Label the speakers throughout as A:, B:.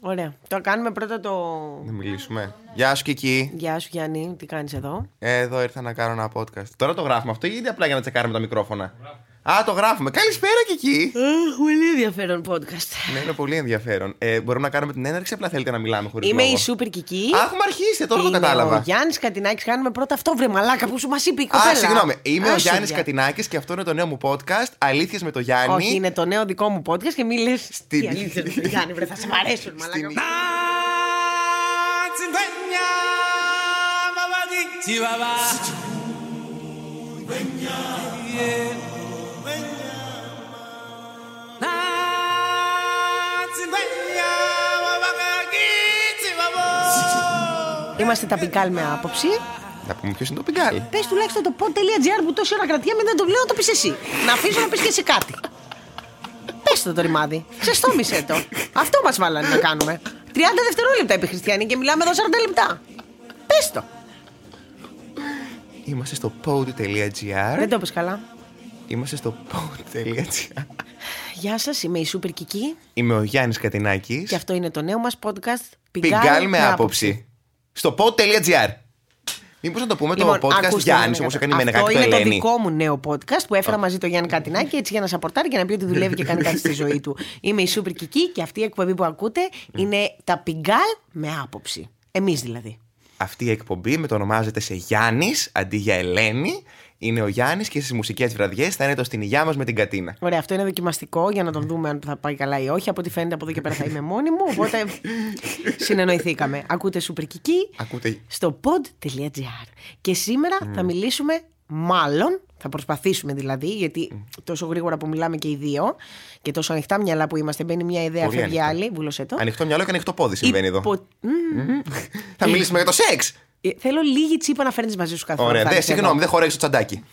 A: Ωραία. Το κάνουμε πρώτα το.
B: Να μιλήσουμε. Γεια σου, Κική.
A: Γεια σου, Γιάννη. Τι κάνεις εδώ;
B: Ε, Εδώ ήρθα να κάνω ένα podcast. Τώρα το γράφουμε αυτό ή απλά για να τσεκάρουμε τα μικρόφωνα; Α, το γράφουμε. Καλησπέρα, Κική.
A: πολύ ενδιαφέρον podcast.
B: Ναι, είναι πολύ ενδιαφέρον. Ε, μπορούμε να κάνουμε την έναρξη, απλά θέλετε να μιλάμε χωρίς
A: Είμαι
B: λόγο.
A: η Σούπερ Κική.
B: Α, έχουμε αρχίσει, τώρα το
A: Είμαι
B: κατάλαβα.
A: Ο Γιάννης Κατινάκης. Κάνουμε πρώτα αυτό, βρε μαλάκα που σου μας είπε η κοπέλα.
B: Α, συγγνώμη. Είμαι ο
A: Άσου,
B: Γιάννης
A: Γιά.
B: Κατινάκης και αυτό είναι το νέο μου podcast. Αλήθειες με το Γιάννη.
A: Όχι, είναι το νέο δικό μου podcast και μη λες.
B: Στην-
A: Τι αλήθεια δεν Γιάννη, βρε, θα σε μ' αρέσουν, μαλάκα.
B: Στην-
A: Είμαστε τα πικάλ με άποψη.
B: Να πούμε ποιος είναι το πιγκάλ.
A: Πες τουλάχιστον το pod.gr που τόση ώρα κρατιέμαι δεν το λέω να το πεις εσύ. Να αφήσω να πεις και εσύ κάτι. Πες το το ρημάδι. Ξεστόμησε το. Αυτό μας βάλανε να κάνουμε. 30 δευτερόλεπτα επί Χριστιανή και μιλάμε εδώ 40 λεπτά. Πες το.
B: Είμαστε στο pod.gr.
A: Δεν το πες καλά.
B: Είμαστε στο pod.gr.
A: Γεια σας, είμαι η Σούπερ Κική
B: Είμαι ο Γιάννης Κατινάκης.
A: και αυτό είναι το νέο μας podcast
B: Πιγκάλ με άποψη. Στο pod.gr. Μήπως να το πούμε το podcast
A: Λοιπόν, ακούστε
B: Γιάννης,
A: με
B: όπως
A: κατά-
B: έκανε η
A: Αυτό
B: Μενεγάκη το
A: είναι το
B: Ελένη.
A: δικό μου νέο podcast που έφερα μαζί το Γιάννη Κατινάκη έτσι για να σαπορτάρει και να πει ότι δουλεύει και κάνει κάτι στη ζωή του. Είμαι η Σούπερ Κική και αυτή η εκπομπή που ακούτε είναι τα πιγκάλ με άποψη. Εμείς δηλαδή.
B: Αυτή η εκπομπή μετονομάζεται σε Γιάννης αντί για Ελένη. Είναι ο Γιάννης και στις μουσικές βραδιές θα είναι το στην υγειά μας με την Κατίνα.
A: Ωραία, αυτό είναι δοκιμαστικό για να τον δούμε αν θα πάει καλά ή όχι. Από ό,τι φαίνεται από εδώ και πέρα θα είμαι μόνη μου. Οπότε συνεννοηθήκαμε. Ακούτε Super Kiki
B: Ακούτε.
A: στο pod.gr. Και σήμερα θα μιλήσουμε, μάλλον, θα προσπαθήσουμε δηλαδή, γιατί τόσο γρήγορα που μιλάμε και οι δύο και τόσο ανοιχτά μυαλά που είμαστε, μπαίνει μια ιδέα,
B: Πολύ
A: φεύγει
B: ανοιχτά.
A: άλλη. Βούλωσε το.
B: Ανοιχτό μυαλό και ανοιχτό πόδι συμβαίνει εδώ.
A: Υπο- Μμμ.
B: Θα μιλήσουμε για το σεξ.
A: Ε, Θέλω λίγη τσίπα να φέρνεις μαζί σου καθόλου.
B: Ωραία, δε, συγγνώμη, δεν χωράει στο τσαντάκι.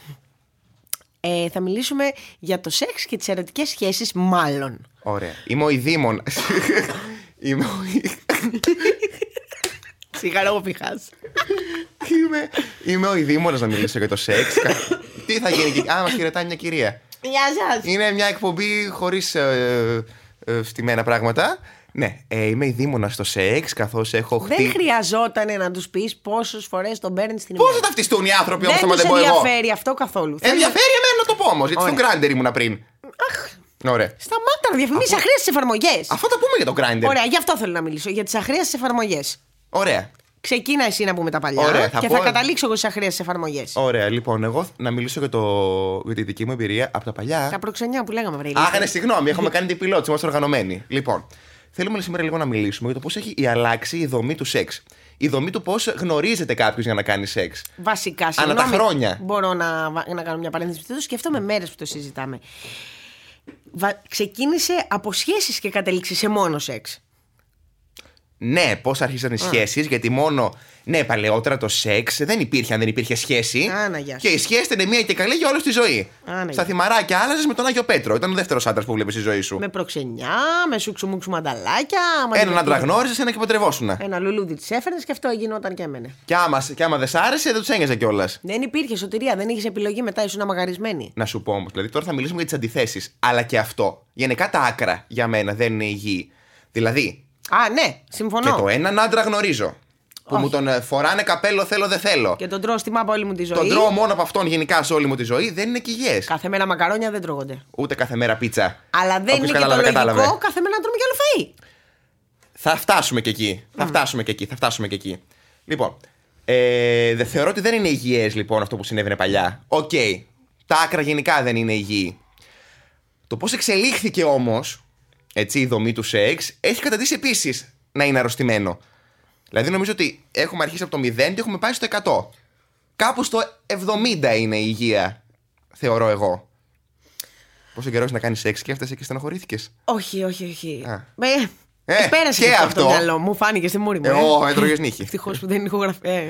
A: Ε, θα μιλήσουμε για το σεξ και τις ερωτικές σχέσεις, μάλλον.
B: Ωραία. Είμαι ο Ιδήμων. Είμαι ο.
A: Σιγαρό πηχά.
B: Είμαι, είμαι ο Ιδήμονας να μιλήσω για το σεξ. Κα- Τι θα γίνει εκεί; Α, μας χαιρετάει μια κυρία.
A: Γεια σας.
B: Είναι μια εκπομπή χωρίς ε, ε, στημένα πράγματα. Ναι, ε, είμαι η δίμονα στο σεξ, καθώς έχω
A: Δεν
B: χτίσει.
A: χρειαζόταν να τους πεις πόσες φορές τον παίρνεις στην
B: Πώ
A: ημέρα.
B: θα ταυτιστούν οι άνθρωποι όμως,
A: Δεν
B: άμα
A: τους
B: δεν πω εγώ;
A: ενδιαφέρει αυτό καθόλου. Θέλουν-
B: Ενδιαφέρει εμένα να το πω όμως, γιατί στον
A: Ωραία.
B: Grindr ήμουνα πριν. Ωραία.
A: Σταμάτα να διαφημίσεις αχρίαστε εφαρμογές.
B: Αυτό τα πούμε για το Grindr.
A: Ωραία, γι' αυτό θέλω να μιλήσω. Για τις αχρίαστε εφαρμογές.
B: Ωραία.
A: Ξεκίνα εσύ να πούμε τα παλιά
B: Ωραία, θα
A: και
B: πω-
A: θα καταλήξω εγώ στις αχρίαστε εφαρμογές.
B: Ωραία, λοιπόν, εγώ να μιλήσω για, το... για τη δική μου εμπειρία από τα παλιά.
A: Τα προξενιά που λέγαμε, βρε.
B: Αχ, ναι, συγγνώμη, έχουμε κάνει την πιλότση, είμαστε οργανωμένοι. Λοιπόν, θέλουμε σήμερα λίγο να μιλήσουμε για το πώς έχει αλλάξει η δομή του σεξ. Η δομή του πώς γνωρίζεται κάποιος για να κάνει σεξ.
A: Βασικά,
B: Ανά
A: συγγνώμη.
B: τα χρόνια.
A: Μπορώ να, να κάνω μια παρένθεση. Το σκέφτομαι μέρες που το συζητάμε. Βα... Ξεκίνησε από σχέσεις και κατέληξε σε μόνο σεξ.
B: Ναι, πώς άρχισαν οι σχέσεις, γιατί μόνο. Ναι, παλαιότερα το σεξ δεν υπήρχε αν δεν υπήρχε σχέση.
A: Άνα, γεια σου.
B: και η σχέση ήταν μία και καλή για όλη τη ζωή.
A: Άνα,
B: Στα
A: γεια.
B: θυμαράκια άλλαζες με τον Άγιο Πέτρο. Ήταν ο δεύτερος άντρας που βλέπεις στη ζωή σου.
A: Με προξενιά, με σούξου μουξου μανταλάκια. άμα
B: Έναν
A: δεν-
B: άντρα γνώριζες, ένα και παντρευόσουν.
A: Ένα λουλούδι της έφερνες και αυτό γινόταν και έμενε.
B: Και άμα, και άμα δεν σ' άρεσε, δεν τους ένοιαζε κιόλας.
A: Δεν υπήρχε σωτηρία, δεν είχες επιλογή μετά, ήσουν αμαγαρισμένη.
B: Να σου πω όμως, δηλαδή τώρα θα μιλήσουμε για τις αντιθέσεις. Αλλά και αυτό. Γενικά τα άκρα για μένα δεν είναι υγιή. Δηλαδή,
A: Α, ναι, συμφωνώ.
B: και το έναν άντρα γνωρίζω. Που
A: Όχι.
B: μου τον ε, φοράνε καπέλο, θέλω, δεν θέλω.
A: Και τον τρώω στη μάπα όλη μου τη ζωή.
B: Τον τρώω μόνο από αυτόν γενικά σε όλη μου τη ζωή, δεν είναι και υγιές.
A: Κάθε μέρα μακαρόνια δεν τρώγονται.
B: Ούτε κάθε μέρα πίτσα.
A: Αλλά δεν
B: Όποιος
A: είναι και το
B: κατάλαβε,
A: λογικό
B: κατάλαβες.
A: κάθε μέρα να τρώμε κι άλλο φαΐ.
B: Θα φτάσουμε και εκεί. Θα φτάσουμε και εκεί. Θα φτάσουμε και εκεί. Λοιπόν, ε, δε, θεωρώ ότι δεν είναι υγιές λοιπόν αυτό που συνέβαινε παλιά. Οκ. Τα άκρα γενικά δεν είναι υγιή. Το πώς εξελίχθηκε όμως έτσι, η δομή του σεξ έχει καταντήσει επίσης να είναι αρρωστημένο. Δηλαδή νομίζω ότι έχουμε αρχίσει από το 0 και έχουμε πάει στο 100. Κάπου στο 70 είναι η υγεία, θεωρώ εγώ. Πόσο καιρό έχεις να κάνεις σεξ και έφτασε και στενοχωρήθηκε.
A: Όχι, όχι, όχι.
B: Α.
A: Ε,
B: Ε,
A: πέρασε
B: και
A: και αυτό από το
B: αυτό.
A: μυαλό μου. Φάνηκε στη μούρη μου.
B: Ε, ω, έτρωγες νύχη.
A: Ευτυχώς που δεν είναι ηχογραφή. Ε,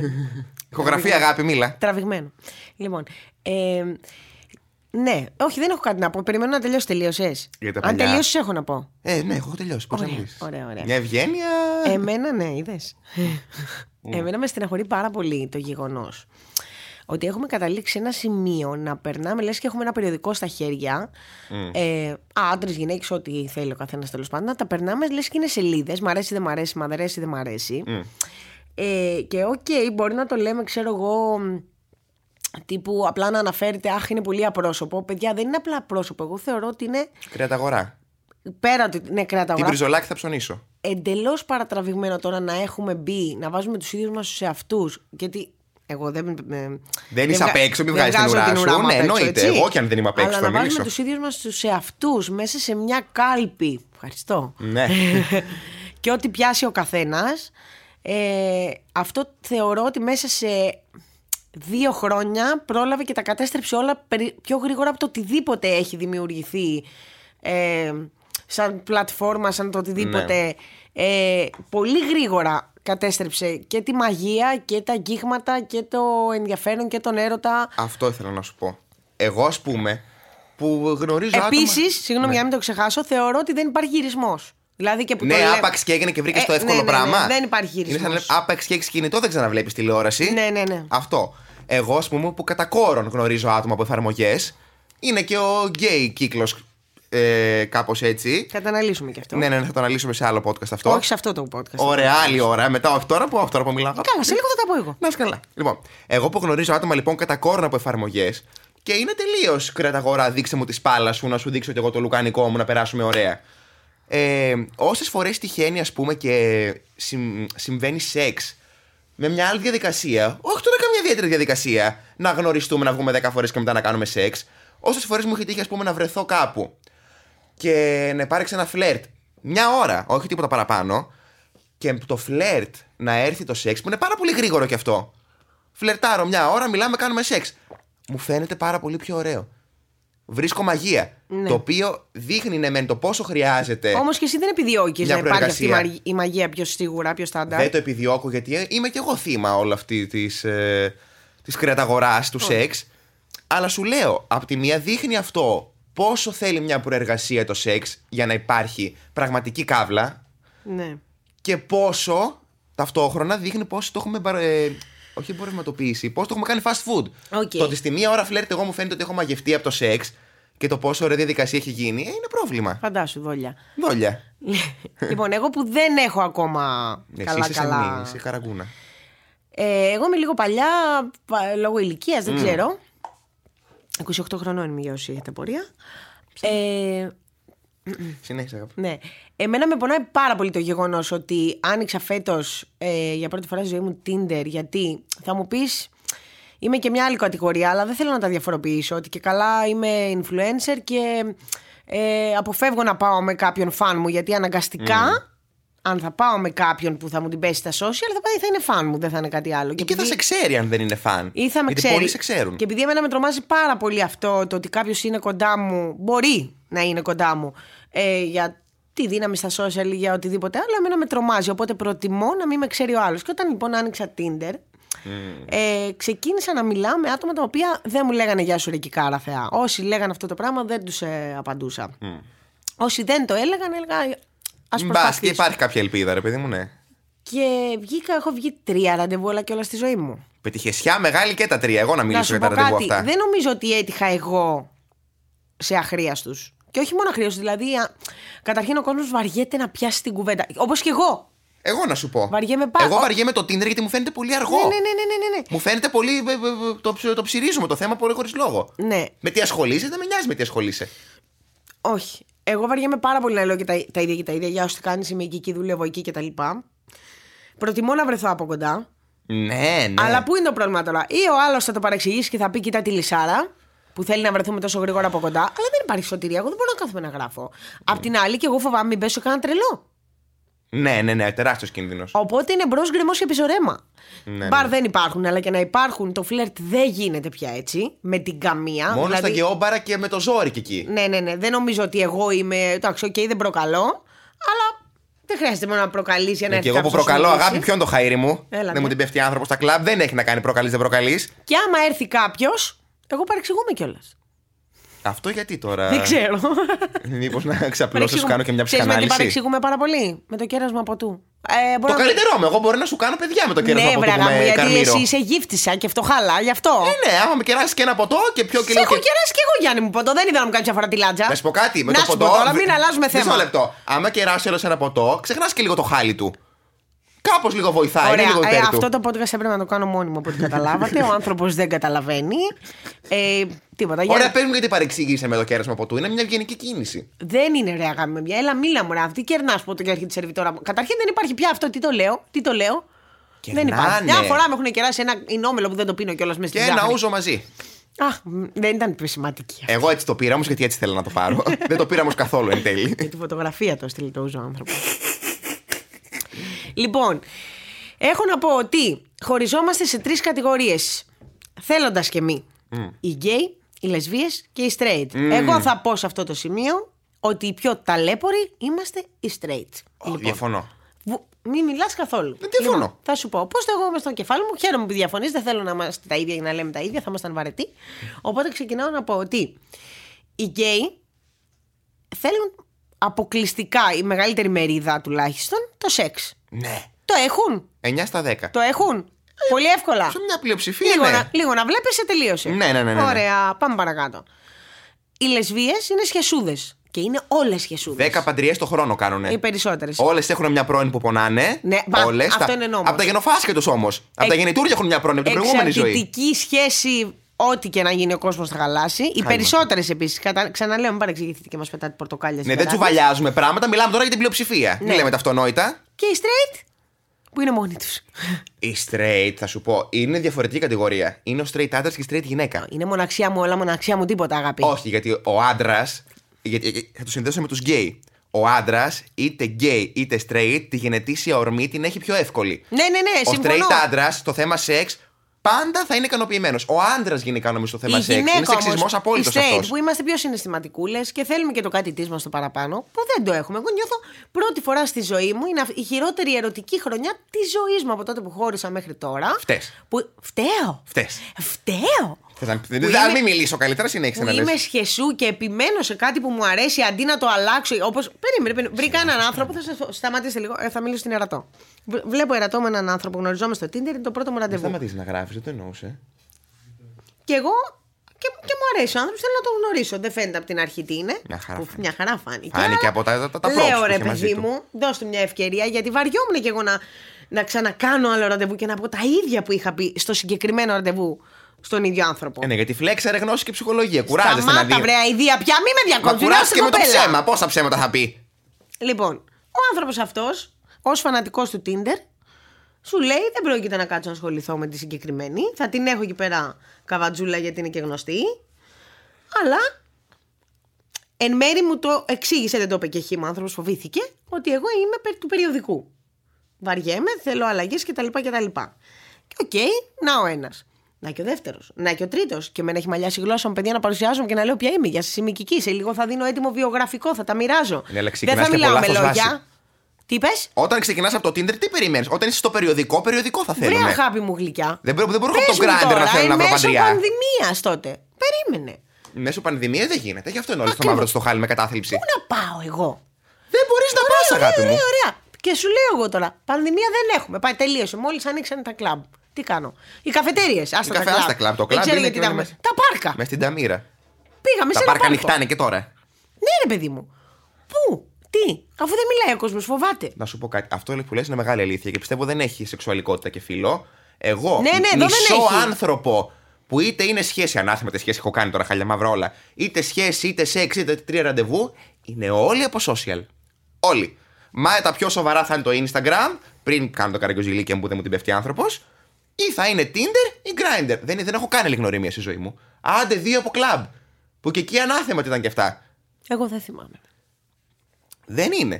B: Ηχογραφία, αγάπη, μίλα.
A: τραβηγμένο. Λοιπόν. Ε, ναι, όχι, δεν έχω κάτι να πω. Περιμένω να τελειώσει. Τελείωσες.
B: Για τα
A: Αν
B: παλιά.
A: τελειώσει, έχω να πω.
B: Ε, ναι, έχω τελειώσει. Πώς να
A: Ωραία,
B: μιλήσεις;
A: ωραία, ωραία.
B: Μια ευγένεια.
A: Εμένα, ναι, είδες. Εμένα με στεναχωρεί πάρα πολύ το γεγονός ότι έχουμε καταλήξει σε ένα σημείο να περνάμε, λες και έχουμε ένα περιοδικό στα χέρια. Ε, Άντρες, γυναίκες, ό,τι θέλει ο καθένας τέλος πάντων. Να τα περνάμε, λες και είναι σελίδες. Μ' αρέσει, δεν μ' αρέσει, μ' αρέσει, δεν μ' αρέσει. Ε, και οκ, μπορεί να το λέμε, ξέρω εγώ, τύπου απλά να αναφέρεται, Αχ, είναι πολύ απρόσωπο. Παιδιά, δεν είναι απλά απρόσωπο. Εγώ θεωρώ ότι είναι
B: Κρεαταγορά.
A: πέρα ότι είναι κράτα
B: Την πριζολάκι θα ψωνίσω.
A: εντελώς παρατραβηγμένο τώρα να έχουμε μπει, να βάζουμε τους ίδιους μας τους εαυτούς. Γιατί εγώ δεν. με-
B: Δεν είσαι
A: βγα-
B: απ' έξω, μην
A: δεν
B: βγάζεις την
A: βγάζω
B: ουρά σου.
A: μου
B: Ναι,
A: απ' έξω,
B: εννοείται.
A: έτσι.
B: Εγώ κι αν δεν είμαι απ' έξω,
A: Αλλά
B: θα
A: να βάζουμε
B: μιλήσω.
A: τους ίδιους μας τους εαυτούς μέσα σε μια κάλπη. Ευχαριστώ.
B: Ναι.
A: και ό,τι πιάσει ο καθένας. Ε, αυτό θεωρώ ότι μέσα σε δύο χρόνια πρόλαβε και τα κατέστρεψε όλα περι- πιο γρήγορα από το οτιδήποτε έχει δημιουργηθεί ε, σαν πλατφόρμα, σαν το οτιδήποτε.
B: Ναι.
A: Ε, πολύ γρήγορα κατέστρεψε και τη μαγεία και τα αγγίγματα και το ενδιαφέρον και τον έρωτα.
B: Αυτό ήθελα να σου πω. Εγώ, ας πούμε, που γνωρίζω άτομα.
A: Επίσης, συγγνώμη για να μην το ξεχάσω, θεωρώ ότι δεν υπάρχει γυρισμός. Δηλαδή και που
B: Ναι,
A: το λέμε-
B: άπαξ και έγινε και βρήκες
A: Ε,
B: το εύκολο
A: ναι, ναι, ναι,
B: πράγμα.
A: δεν υπάρχει
B: Είναι σαν να
A: γυρισμός.
B: λέμε, άπαξ και έχεις κινητό, δεν ξαναβλέπεις τηλεόραση.
A: Ναι, ναι, ναι.
B: Αυτό. Εγώ, ας πούμε, που κατά κόρον γνωρίζω άτομα από εφαρμογές. Είναι και ο γκέι κύκλος ε, κάπως έτσι.
A: Θα τα αναλύσουμε και αυτό.
B: Ναι, ναι, ναι, θα το αναλύσουμε σε άλλο podcast αυτό.
A: Όχι σε αυτό το podcast.
B: Ωραία, άλλη ώρα. Μετά, όχι τώρα που, όχι τώρα που μιλάω.
A: Καλά, σε λίγο θα τα πω εγώ.
B: Να είσαι καλά. Λοιπόν, εγώ που γνωρίζω άτομα λοιπόν κατά κόρον από εφαρμογές και είναι τελείως κρεταγορά. Δείξε μου τη σπάλα σου, να σου δείξω και εγώ το λουκανικό μου, να περάσουμε ωραία. Ε, Όσες φορές τυχαίνει, ας πούμε, και συμ- συμβαίνει σεξ με μια άλλη διαδικασία, όχι τώρα καμία ιδιαίτερη διαδικασία, να γνωριστούμε, να βγούμε 10 φορές και μετά να κάνουμε σεξ. Όσες φορές μου έχει τύχει, ας πούμε, να βρεθώ κάπου και να υπάρξει ένα φλερτ μια ώρα, όχι τίποτα παραπάνω, και το φλερτ να έρθει το σεξ, που είναι πάρα πολύ γρήγορο κι αυτό. Φλερτάρω μια ώρα, μιλάμε, κάνουμε σεξ. Μου φαίνεται πάρα πολύ πιο ωραίο. Βρίσκω μαγεία.
A: Ναι.
B: Το οποίο δείχνει ναι, μεν το πόσο χρειάζεται.
A: Όμως και εσύ δεν επιδιώκεις
B: Μια
A: να υπάρχει αυτή η
B: προεργασία.
A: μαγ- η μαγεία πιο σίγουρα, πιο στάνταρ.
B: Δεν το επιδιώκω γιατί είμαι κι εγώ θύμα όλη αυτή της ε, της κρεαταγοράς του σεξ. Αλλά σου λέω, απ' τη μία δείχνει αυτό πόσο θέλει μια προεργασία το σεξ για να υπάρχει πραγματική κάβλα
A: Ναι.
B: και πόσο ταυτόχρονα δείχνει πόσο το έχουμε. μπαρο- Ε, όχι εμπορευματοποιήσει, πώς το έχουμε κάνει fast food.
A: Οκ.
B: Το ότι στη μία ώρα φλερτ εγώ μου φαίνεται ότι έχω μαγευτεί από το σεξ και το πόσο ωραία διαδικασία έχει γίνει, ε, είναι πρόβλημα.
A: Φαντάσου, δόλια.
B: Δόλια.
A: λοιπόν, εγώ που δεν έχω ακόμα
B: Εσύ
A: καλά
B: είσαι
A: καλά.
B: σεμνή, είσαι χαραγκούνα.
A: Ε, εγώ είμαι λίγο παλιά, πα- λόγω ηλικίας, δεν ξέρω. 28 χρονών είμαι για όσοι έχετε πορεία. Ε,
B: Συνέχισε, αγάπη.
A: ναι. Εμένα με πονάει πάρα πολύ το γεγονός ότι άνοιξα φέτος ε, για πρώτη φορά στη ζωή μου Tinder. Γιατί θα μου πεις, είμαι και μια άλλη κατηγορία, αλλά δεν θέλω να τα διαφοροποιήσω. Ότι και καλά είμαι influencer και ε, αποφεύγω να πάω με κάποιον φαν μου. Γιατί αναγκαστικά, αν θα πάω με κάποιον που θα μου την πέσει στα social, θα πάει θα είναι φαν μου, δεν θα είναι κάτι άλλο.
B: Και, θα
A: επειδή-
B: σε ξέρει αν δεν είναι φαν.
A: ή θα με
B: Γιατί
A: ξέρει.
B: πολλοί σε ξέρουν.
A: Και επειδή εμένα με τρομάζει πάρα πολύ αυτό, το ότι κάποιος είναι κοντά μου, μπορεί να είναι κοντά μου ε, για τη δύναμη στα social ή για οτιδήποτε άλλο, εμένα με τρομάζει. Οπότε προτιμώ να μην με ξέρει ο άλλος. Και όταν λοιπόν άνοιξα Tinder, ε, ξεκίνησα να μιλάω με άτομα τα οποία δεν μου λέγανε Γεια σου, ρε Κικάρα Θεά. Όσοι λέγανε αυτό το πράγμα, δεν τους ε, απαντούσα. Όσοι δεν το έλεγαν, έλεγα. Α
B: Μπας και
A: προσπαθήσω.
B: υπάρχει κάποια ελπίδα, ρε παιδί μου, ναι.
A: Και βγήκα, έχω βγει τρία ραντεβού όλα και όλα στη ζωή μου.
B: Πετυχεσιά μεγάλη και τα τρία. Εγώ να
A: Να
B: μιλήσω
A: σου
B: για τα
A: πω
B: ραντεβού
A: κάτι,
B: αυτά.
A: δεν νομίζω ότι έτυχα εγώ σε αχρίαστου. Και όχι μόνο αχρίαστου, δηλαδή α, καταρχήν ο κόσμος βαριέται να πιάσει την κουβέντα. Όπως και εγώ.
B: Εγώ να σου πω.
A: Βαριέμαι πάρα-
B: Εγώ βαριέμαι το Tinder γιατί μου φαίνεται πολύ αργό.
A: Ναι, ναι, ναι, ναι, ναι, ναι.
B: Μου φαίνεται πολύ. ε, ε, ε, Το, ψ- το ψυρίζουμε το θέμα πολύ χωρίς λόγο.
A: Ναι,
B: Με τι ασχολείσαι, δεν με νοιάζει με τι ασχολείσαι.
A: όχι. Εγώ βαριέμαι πάρα πολύ να λέω και τα, τα ίδια και τα ίδια. Για όσοι κάνεις, είμαι εκεί, εκεί, δουλεύω εκεί κτλ. Προτιμώ να βρεθώ από κοντά.
B: Ναι, ναι.
A: Αλλά πού είναι το πρόβλημα τώρα; Ή ο άλλος θα το παρεξηγήσει και θα πει: Κοίτα τη λυσάρα, που θέλει να βρεθούμε τόσο γρήγορα από κοντά. Αλλά δεν υπάρχει σωτηρία. Εγώ δεν μπορώ να κάθομαι να γράφω. Απ' την άλλη, και εγώ φοβάμαι μην πέσω κανένα τρελό.
B: Ναι, ναι, ναι, τεράστιος κίνδυνος.
A: Οπότε είναι μπρος γκρεμός και πισωρέμα.
B: Ναι,
A: Μπαρ δεν υπάρχουν, αλλά και να υπάρχουν το φλερτ δεν γίνεται πια έτσι. Με την καμία.
B: Μόνο στα
A: δηλαδή,
B: γεώμπαρα και με το ζόρι και εκεί.
A: Ναι, ναι, ναι. Δεν νομίζω ότι εγώ είμαι. Εντάξει, οκ, δεν προκαλώ. Αλλά δεν χρειάζεται μόνο να προκαλείς για να
B: Ναι, και
A: έρθει
B: εγώ που
A: κάποιος να σου
B: προκαλώ,
A: μιλήσει.
B: αγάπη, ποιο είναι το χαίρι μου;
A: Έλα,
B: δεν
A: ναι.
B: μου την πέφτει άνθρωπος στα κλαμπ, δεν έχει να κάνει προκαλείς, δεν προκαλείς.
A: Και άμα έρθει κάποιος, εγώ παρεξηγούμε κιόλας.
B: Αυτό γιατί τώρα;
A: Δεν ξέρω.
B: Μήπως να ξαπλώσω, σου
A: Παρεξηγούμε.
B: κάνω και μια
A: Ξέρεις με τι
B: ψυχανάλυση;
A: παρεξηγούμε πάρα πολύ; Με το κέρασμα ποτού. Ε, μπορώ
B: Το
A: να-
B: καλύτερό μου. Εγώ μπορεί να σου κάνω παιδιά με το κέρδο
A: Ναι,
B: από το
A: βράγα
B: που
A: μου,
B: με
A: γιατί
B: καρμύρω.
A: εσύ είσαι γύφτησα και φτωχάλα, γι' αυτό.
B: Ε, ναι, άμα με κεράσει και ένα ποτό και πιο
A: Σε
B: κιλό.
A: έχω
B: και-
A: κεράσει κι εγώ, Γιάννη μου, ποτό. Δεν ήθελα να μου κάνει μια φορά τη λάτζα.
B: Να σου πω κάτι. Με
A: να
B: το
A: σου
B: ποτό.
A: πω τώρα, μην
B: δε-
A: αλλάζουμε
B: μισό
A: θέμα.
B: λεπτό. Άμα κεράσει όλος ένα ποτό, ξεχνάς και λίγο το χάλι του. Κάπως λίγο βοηθάει.
A: Ωραία,
B: είναι λίγο
A: ε,
B: υπέρ
A: αυτό
B: του.
A: το podcast έπρεπε να το κάνω μόνιμο από ό,τι καταλάβατε. Ο άνθρωπος δεν καταλαβαίνει. Ε, τίποτα. για-
B: Ωραία, πες μου γιατί παρεξήγησε με το κέρασμα ποτού. Είναι μια ευγενική κίνηση.
A: Δεν είναι ρε αγάπη με μια. Έλα, μίλα μου, ρε. Αυτή κερνάς που και έρχεται η σερβιτόρα μου. Καταρχήν δεν υπάρχει πια αυτό. Τι το λέω, τι το λέω. δεν
B: Κερνάνε.
A: υπάρχει. Μια φορά με έχουν κεράσει ένα ινόμελο που δεν το πίνω κιόλας μέσα
B: Και
A: στην
B: ένα
A: ζάχαρη.
B: ούζο μαζί.
A: Α, μ, δεν ήταν επισηματική. αυτή.
B: Εγώ έτσι το πήρα όμως γιατί έτσι θέλω να το πάρω. Δεν το πήρα όμως καθόλου εν τέλει.
A: Για τη φωτογραφία το έστειλε το ούζο άνθρωπος. Λοιπόν, έχω να πω ότι χωριζόμαστε σε τρεις κατηγορίες. Θέλοντας και μη. Οι γκέι, οι λεσβίες και οι straight. Εγώ θα πω σε αυτό το σημείο ότι οι πιο ταλέποροι είμαστε οι straight.
B: Ω, Διαφωνώ.
A: Βου- Μην μιλάς καθόλου.
B: Δεν διαφωνώ.
A: Λοιπόν, θα σου πω. Πώς το εγώ είμαι στο κεφάλι μου, χαίρομαι που διαφωνείς. Δεν θέλω να είμαστε τα ίδια για να λέμε τα ίδια, θα ήμασταν βαρετοί. Οπότε ξεκινάω να πω ότι οι γκέι θέλουν αποκλειστικά, η μεγαλύτερη μερίδα τουλάχιστον, το σεξ.
B: Ναι.
A: Το έχουν.
B: 9 στα 10.
A: Το έχουν. Πολύ εύκολα.
B: Σε μια πλειοψηφία,
A: Λίγο,
B: ναι.
A: να, λίγο να βλέπεις, τελείωσε.
B: Ναι, ναι, ναι, ναι, ναι.
A: Ωραία, πάμε παρακάτω. Οι λεσβείες είναι σχεσούδες. Και είναι όλες σχεσούδες.
B: 10 παντριές το χρόνο κάνουνε.
A: Οι περισσότερες.
B: Όλες έχουν μια πρώην που πονάνε.
A: Ναι, μπα,
B: Όλες.
A: αυτό
B: Τα-
A: είναι νόμος.
B: Από τα γενοφάσκετους όμως. Από τα
A: Εκ-
B: γεννητούρια έχουν μια πρώην από την προηγούμενη ζωή.
A: Εξαρτητική σχέση, ό,τι και να γίνει ο κόσμος θα χαλάσει. Οι περισσότερες επίσης. Ξαναλέω, μην παρεξηγηθείτε και μας πετάτε πορτοκάλια
B: Ναι,
A: στις
B: δεν
A: ταράτες.
B: τσουβαλιάζουμε πράγματα, μιλάμε τώρα για την πλειοψηφία.
A: Ναι.
B: Μην λέμε τα αυτονόητα.
A: Και οι straight που είναι μόνοι τους.
B: Οι straight, θα σου πω, είναι διαφορετική κατηγορία. Είναι ο straight άντρας και η straight γυναίκα.
A: Είναι μοναξιά μου, όλα μοναξιά μου, τίποτα αγάπη.
B: Όχι, γιατί ο άντρας. Γιατί, γιατί- θα το συνδέσω με τους γκέι. Ο άντρας, είτε γκέι είτε straight, τη γενετήσια ορμή την έχει πιο εύκολη.
A: Ναι, ναι, ναι,
B: Ο
A: συμφωνώ.
B: straight άντρας στο θέμα σεξ πάντα θα είναι ικανοποιημένος. Ο άντρας γενικά νομίζω στο θέμα
A: η
B: σεξ είναι
A: γυναίκα
B: σεξισμός
A: όμως,
B: απόλυτος
A: οι straight,
B: αυτός.
A: που είμαστε πιο συναισθηματικούλες και θέλουμε και το κάτι της μας το παραπάνω, που δεν το έχουμε. Εγώ νιώθω πρώτη φορά στη ζωή μου, είναι η χειρότερη ερωτική χρονιά της ζωής μου από τότε που χώρισα μέχρι τώρα.
B: Φταίς.
A: Που... Φταίω.
B: Φταίς.
A: Φταίω.
B: Θες να-
A: Που
B: Δεν
A: είμαι-
B: θα μην μιλήσω καλύτερα, συνέχισε
A: που
B: να λες.
A: είμαι σχεσού και επιμένω σε κάτι που μου αρέσει αντί να το αλλάξω. Όπω. Περίμενε, περίμενε. Βρήκα έναν άνθρωπο, θα σα σταματήσετε λίγο, ε, θα μιλήσω στην Ερατό. Β- Βλέπω Ερατό με έναν άνθρωπο, γνωριζόμαστε στο Tinder, είναι το πρώτο μου
B: Δεν
A: ραντεβού.
B: σταματήσεις να γράφεις, δεν το εννοούσε.
A: Και εγώ. Και, και μου αρέσει ο άνθρωπος, θέλω να τον γνωρίσω. Δεν φαίνεται από την αρχή τι είναι.
B: Μια χαρά
A: Που-
B: φάνηκε.
A: μια χαρά φάνηκε.
B: Φάνηκε
A: Αλλά
B: από τα- τα- τα- τα props
A: Λέω
B: που
A: ρε
B: είχε μαζί
A: παιδί
B: του.
A: μου, δώσ' του μια ευκαιρία γιατί βαριόμουν και εγώ να, να ξανακάνω άλλο ραντεβού και να πω τα ίδια που είχα πει στο συγκεκριμένο ραντεβού στον ίδιο άνθρωπο.
B: Ε, ναι, γιατί φλέξαρε γνώση και ψυχολογία. Κουράζεστε να
A: Σταμάτα,
B: δει.
A: βρε αηδία πια, μη με
B: Μα
A: διακόψει.
B: κουράζει και με το ψέμα. Πόσα ψέματα θα πει;
A: Λοιπόν, ο άνθρωπος αυτός, ως φανατικός του Tinder, σου λέει δεν πρόκειται να κάτσω να ασχοληθώ με τη συγκεκριμένη. Θα την έχω εκεί πέρα καβατζούλα γιατί είναι και γνωστή. Αλλά εν μέρη μου το εξήγησε, δεν το είπε και χήμα, ο άνθρωπος φοβήθηκε, ότι εγώ είμαι περί του περιοδικού. Βαριέμαι, θέλω αλλαγές κτλ. κτλ. Και οκ, να ο ένας. Να και ο δεύτερος. Να και ο τρίτος. Και με έχει μαλλιάσει η γλώσσα μου, παιδιά, να παρουσιάζομαι και να λέω ποια είμαι. Για σα είμαι οικική. Σε λίγο θα δίνω έτοιμο βιογραφικό, θα τα μοιράζω.
B: Ναι, αλλά
A: δεν
B: ξεκινάς
A: θα
B: και
A: μιλάω
B: από
A: με
B: λάθος
A: λόγια.
B: βάση.
A: Τι είπες,
B: Όταν ξεκινάς από το Tinder, τι περιμένεις; Όταν είσαι στο περιοδικό, περιοδικό θα
A: Βρε
B: θέλουμε.
A: αγάπη μου γλυκιά.
B: Δεν μπορώ, δεν μπορώ από το
A: Πες μου
B: Grindr να
A: τώρα,
B: θέλω να
A: εν
B: βρω
A: μέσω
B: παντριά.
A: πανδημίας τότε. Περίμενε.
B: Μέσω πανδημίας δεν γίνεται. Γι' αυτό είναι όλοι στο
A: Ακριβώς.
B: μαύρο στο χάλι με κατάθλιψη.
A: Πού να πάω εγώ;
B: Δεν μπορείς να πας,
A: Ωραία,
B: αγάπη
A: ωραία,
B: μου.
A: ωραία. Και σου λέω εγώ τώρα, πανδημία δεν έχουμε. Πάει, τελείωσε. Μόλις ανοίξανε τα κλαμπ. Τι κάνω; Οι καφετέρειε. Άστα
B: Η καφέ, άστα κλαμπ. Το
A: Δεν
B: κλαμπ
A: ξέρω
B: είναι
A: γιατί
B: και
A: τα
B: με-
A: έχουμε. Τα πάρκα.
B: Με στην Ταμίρα.
A: Πήγαμε
B: Τα
A: σε ένα
B: πάρκα
A: πάρκο.
B: ανοιχτά είναι και τώρα.
A: Ναι, ρε παιδί μου. Πού, τι, αφού δεν μιλάει ο κόσμος, φοβάται.
B: Να σου πω κάτι. Αυτό που λες είναι μεγάλη αλήθεια και πιστεύω δεν έχει σεξουαλικότητα και φίλο. Εγώ,
A: Ναι, ναι, εδώ δεν
B: μισό
A: έχει.
B: άνθρωπο που είτε είναι σχέση, ανάθεμα τη σχέση, έχω κάνει τώρα χαλιά μαύρα όλα, είτε σχέση, είτε σεξ, είτε τρία ραντεβού, είναι όλοι από social. Όλοι. Μα τα πιο σοβαρά θα είναι το Instagram, πριν κάνω το καραγκιόζηλίκια που δεν μου την πέφτει άνθρωπος, ή θα είναι Tinder ή Grindr. Δεν, δεν έχω κάνει άλλη γνωριμία στη ζωή μου. Άντε δύο από κλαμπ. Που και εκεί ανάθεμα τι ήταν και αυτά.
A: Εγώ δεν θυμάμαι.
B: Δεν είναι.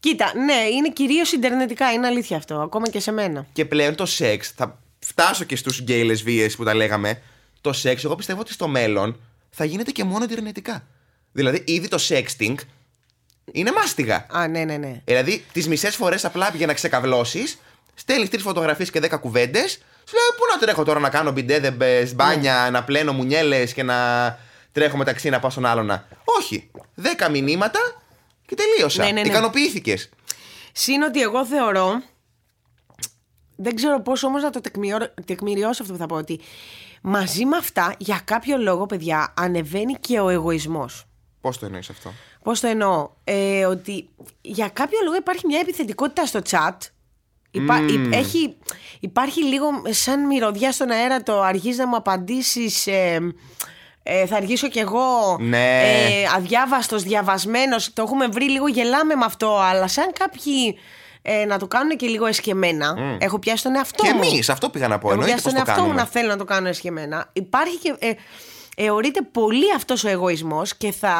A: Κοίτα, ναι, είναι κυρίως Ιντερνετικά, είναι αλήθεια αυτό. Ακόμα και σε μένα.
B: Και πλέον το σεξ, θα φτάσω και στους γκέι λεσβείες που τα λέγαμε. Το σεξ, εγώ πιστεύω ότι στο μέλλον θα γίνεται και μόνο ιντερνετικά. Δηλαδή, ήδη το sexting είναι μάστιγα.
A: Α, ναι, ναι, ναι.
B: Δηλαδή, τις μισές φορές απλά για να ξεκαβλώσεις, στέλνεις τρεις φωτογραφίες και δέκα κουβέντες. Σου λέει, Πού να τρέχω τώρα να κάνω μπιντέδε, μπάνια, να πλένω μουνιέλες και να τρέχω μεταξύ να πάω στον άλλον. να-». Όχι. Δέκα μηνύματα και τελείωσα.
A: Ναι, ναι, ναι.
B: Ικανοποιήθηκες.
A: Συν ότι εγώ θεωρώ. Δεν ξέρω πώς όμως να το τεκμηριώ- τεκμηριώσω αυτό που θα πω. Ότι μαζί με αυτά, για κάποιο λόγο, παιδιά, ανεβαίνει και ο εγωισμός.
B: Πώς το εννοείς αυτό;
A: Πώς το εννοώ, ε, ότι για κάποιο λόγο υπάρχει μια επιθετικότητα στο chat. Υπά, υ- έχει, υπάρχει λίγο σαν μυρωδιά στον αέρα το αργείς να μου απαντήσεις ε, ε, θα αργήσω κι εγώ
B: Ναι.
A: ε, αδιάβαστος, διαβασμένος το έχουμε βρει λίγο γελάμε με αυτό αλλά σαν κάποιοι ε, να το κάνουν και λίγο εσκεμμένα έχω πιάσει τον εαυτό
B: Και
A: μου
B: εμείς, αυτό πήγα να πω.
A: Έχω
B: Εννοείται
A: πιάσει
B: πώ
A: τον
B: το
A: εαυτό μου
B: κάνουμε.
A: να θέλω να το κάνω εσχεμένα. Υπάρχει και. Ε, Εωρείται πολύ αυτός ο εγωισμός και θα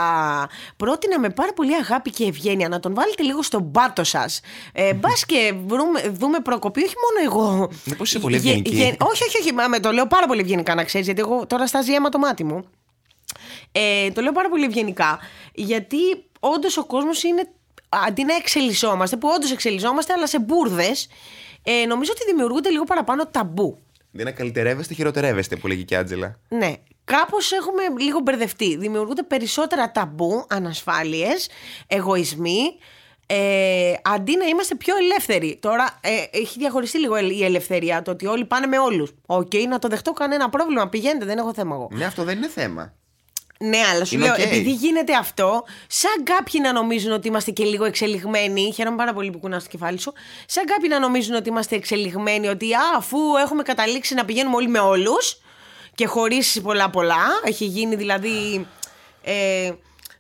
A: πρότεινα με πάρα πολύ αγάπη και ευγένεια να τον βάλετε λίγο στον πάτο σας. Ε, μπας και βρούμε, δούμε προκοπή, όχι μόνο εγώ.
B: Μήπως είσαι πολύ
A: Γε-
B: ευγενική;
A: γε- όχι, όχι, όχι, μα, με το λέω πάρα πολύ ευγενικά να ξέρεις, γιατί εγώ τώρα στάζει αίμα το μάτι μου. Ε, το λέω πάρα πολύ ευγενικά, γιατί όντως ο κόσμος είναι. Αντί να εξελισσόμαστε, που όντως εξελισσόμαστε, αλλά σε μπουρδες, ε, νομίζω ότι δημιουργούνται λίγο παραπάνω ταμπού.
B: Δεν είναι καλυτερεύεστε, χειροτερεύεστε που λέει και η Άντζελα.
A: Ναι. Κάπως έχουμε λίγο μπερδευτεί. Δημιουργούνται περισσότερα ταμπού, ανασφάλειες, εγωισμοί. Ε, αντί να είμαστε πιο ελεύθεροι. Τώρα ε, έχει διαχωριστεί λίγο η ελευθερία. Το ότι όλοι πάνε με όλους. Οκ, να το δεχτώ κανένα πρόβλημα. Πηγαίνετε, δεν έχω θέμα εγώ.
B: Ναι, αυτό δεν είναι θέμα.
A: Ναι, αλλά σου
B: Είναι
A: λέω,
B: οκ.
A: επειδή γίνεται αυτό, σαν κάποιοι να νομίζουν ότι είμαστε και λίγο εξελιγμένοι. Χαίρομαι πάρα πολύ που κουνάς το κεφάλι σου. Σαν κάποιοι να νομίζουν ότι είμαστε εξελιγμένοι, ότι α, αφού έχουμε καταλήξει να πηγαίνουμε όλοι με όλους και χωρίς πολλά-πολλά. Έχει γίνει δηλαδή ε,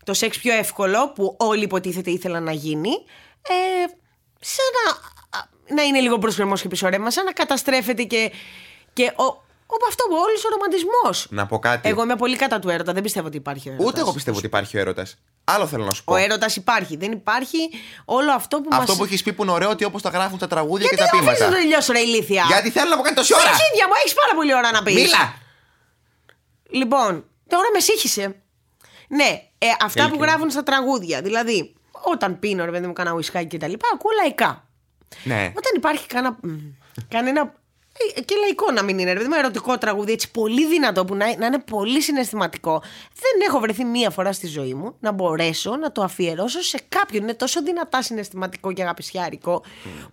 A: το σεξ πιο εύκολο που όλοι υποτίθεται ήθελαν να γίνει. Ε, σαν να, να είναι λίγο μπρος γκρεμός και πίσω ρέμα, σαν να καταστρέφεται και, και ο, ο, αυτό ο όλος ο ρομαντισμός.
B: Να πω κάτι.
A: Εγώ είμαι πολύ κατά του έρωτα. Δεν πιστεύω ότι υπάρχει ο έρωτας.
B: Ούτε εγώ πιστεύω ότι υπάρχει ο έρωτας. Άλλο θέλω να σου πω.
A: Ο έρωτας υπάρχει. Δεν υπάρχει όλο αυτό που
B: Αυτό
A: μας...
B: που έχεις πει που είναι ωραίο ότι όπως τα γράφουν τα τραγούδια
A: Γιατί
B: και τα
A: δεν αφήνεις
B: πείματα.
A: να τελειώσω, ρε ηλίθεια;
B: Γιατί θέλω να πω κάτι τόση
A: Στα
B: ώρα.
A: αρχίδια μου έχεις πάρα πολύ ώρα να πεις.
B: Μίλα!
A: Λοιπόν, τώρα με σύγχυσε. Ναι, ε, αυτά που
B: Έλκυνα.
A: γράφουν στα τραγούδια. Δηλαδή, όταν πίνω, ρε παιδί μου, κάνα ουισκάκι και τα λοιπά, ακούω λαϊκά.
B: Ναι.
A: Όταν υπάρχει κάνα, μ, κανένα. Ε, και λαϊκό να μην είναι, ρε παιδί μου, ερωτικό τραγούδι έτσι πολύ δυνατό που να, να είναι πολύ συναισθηματικό. Δεν έχω βρεθεί μία φορά στη ζωή μου να μπορέσω να το αφιερώσω σε κάποιον. Είναι τόσο δυνατά συναισθηματικό και αγαπησιάρικο,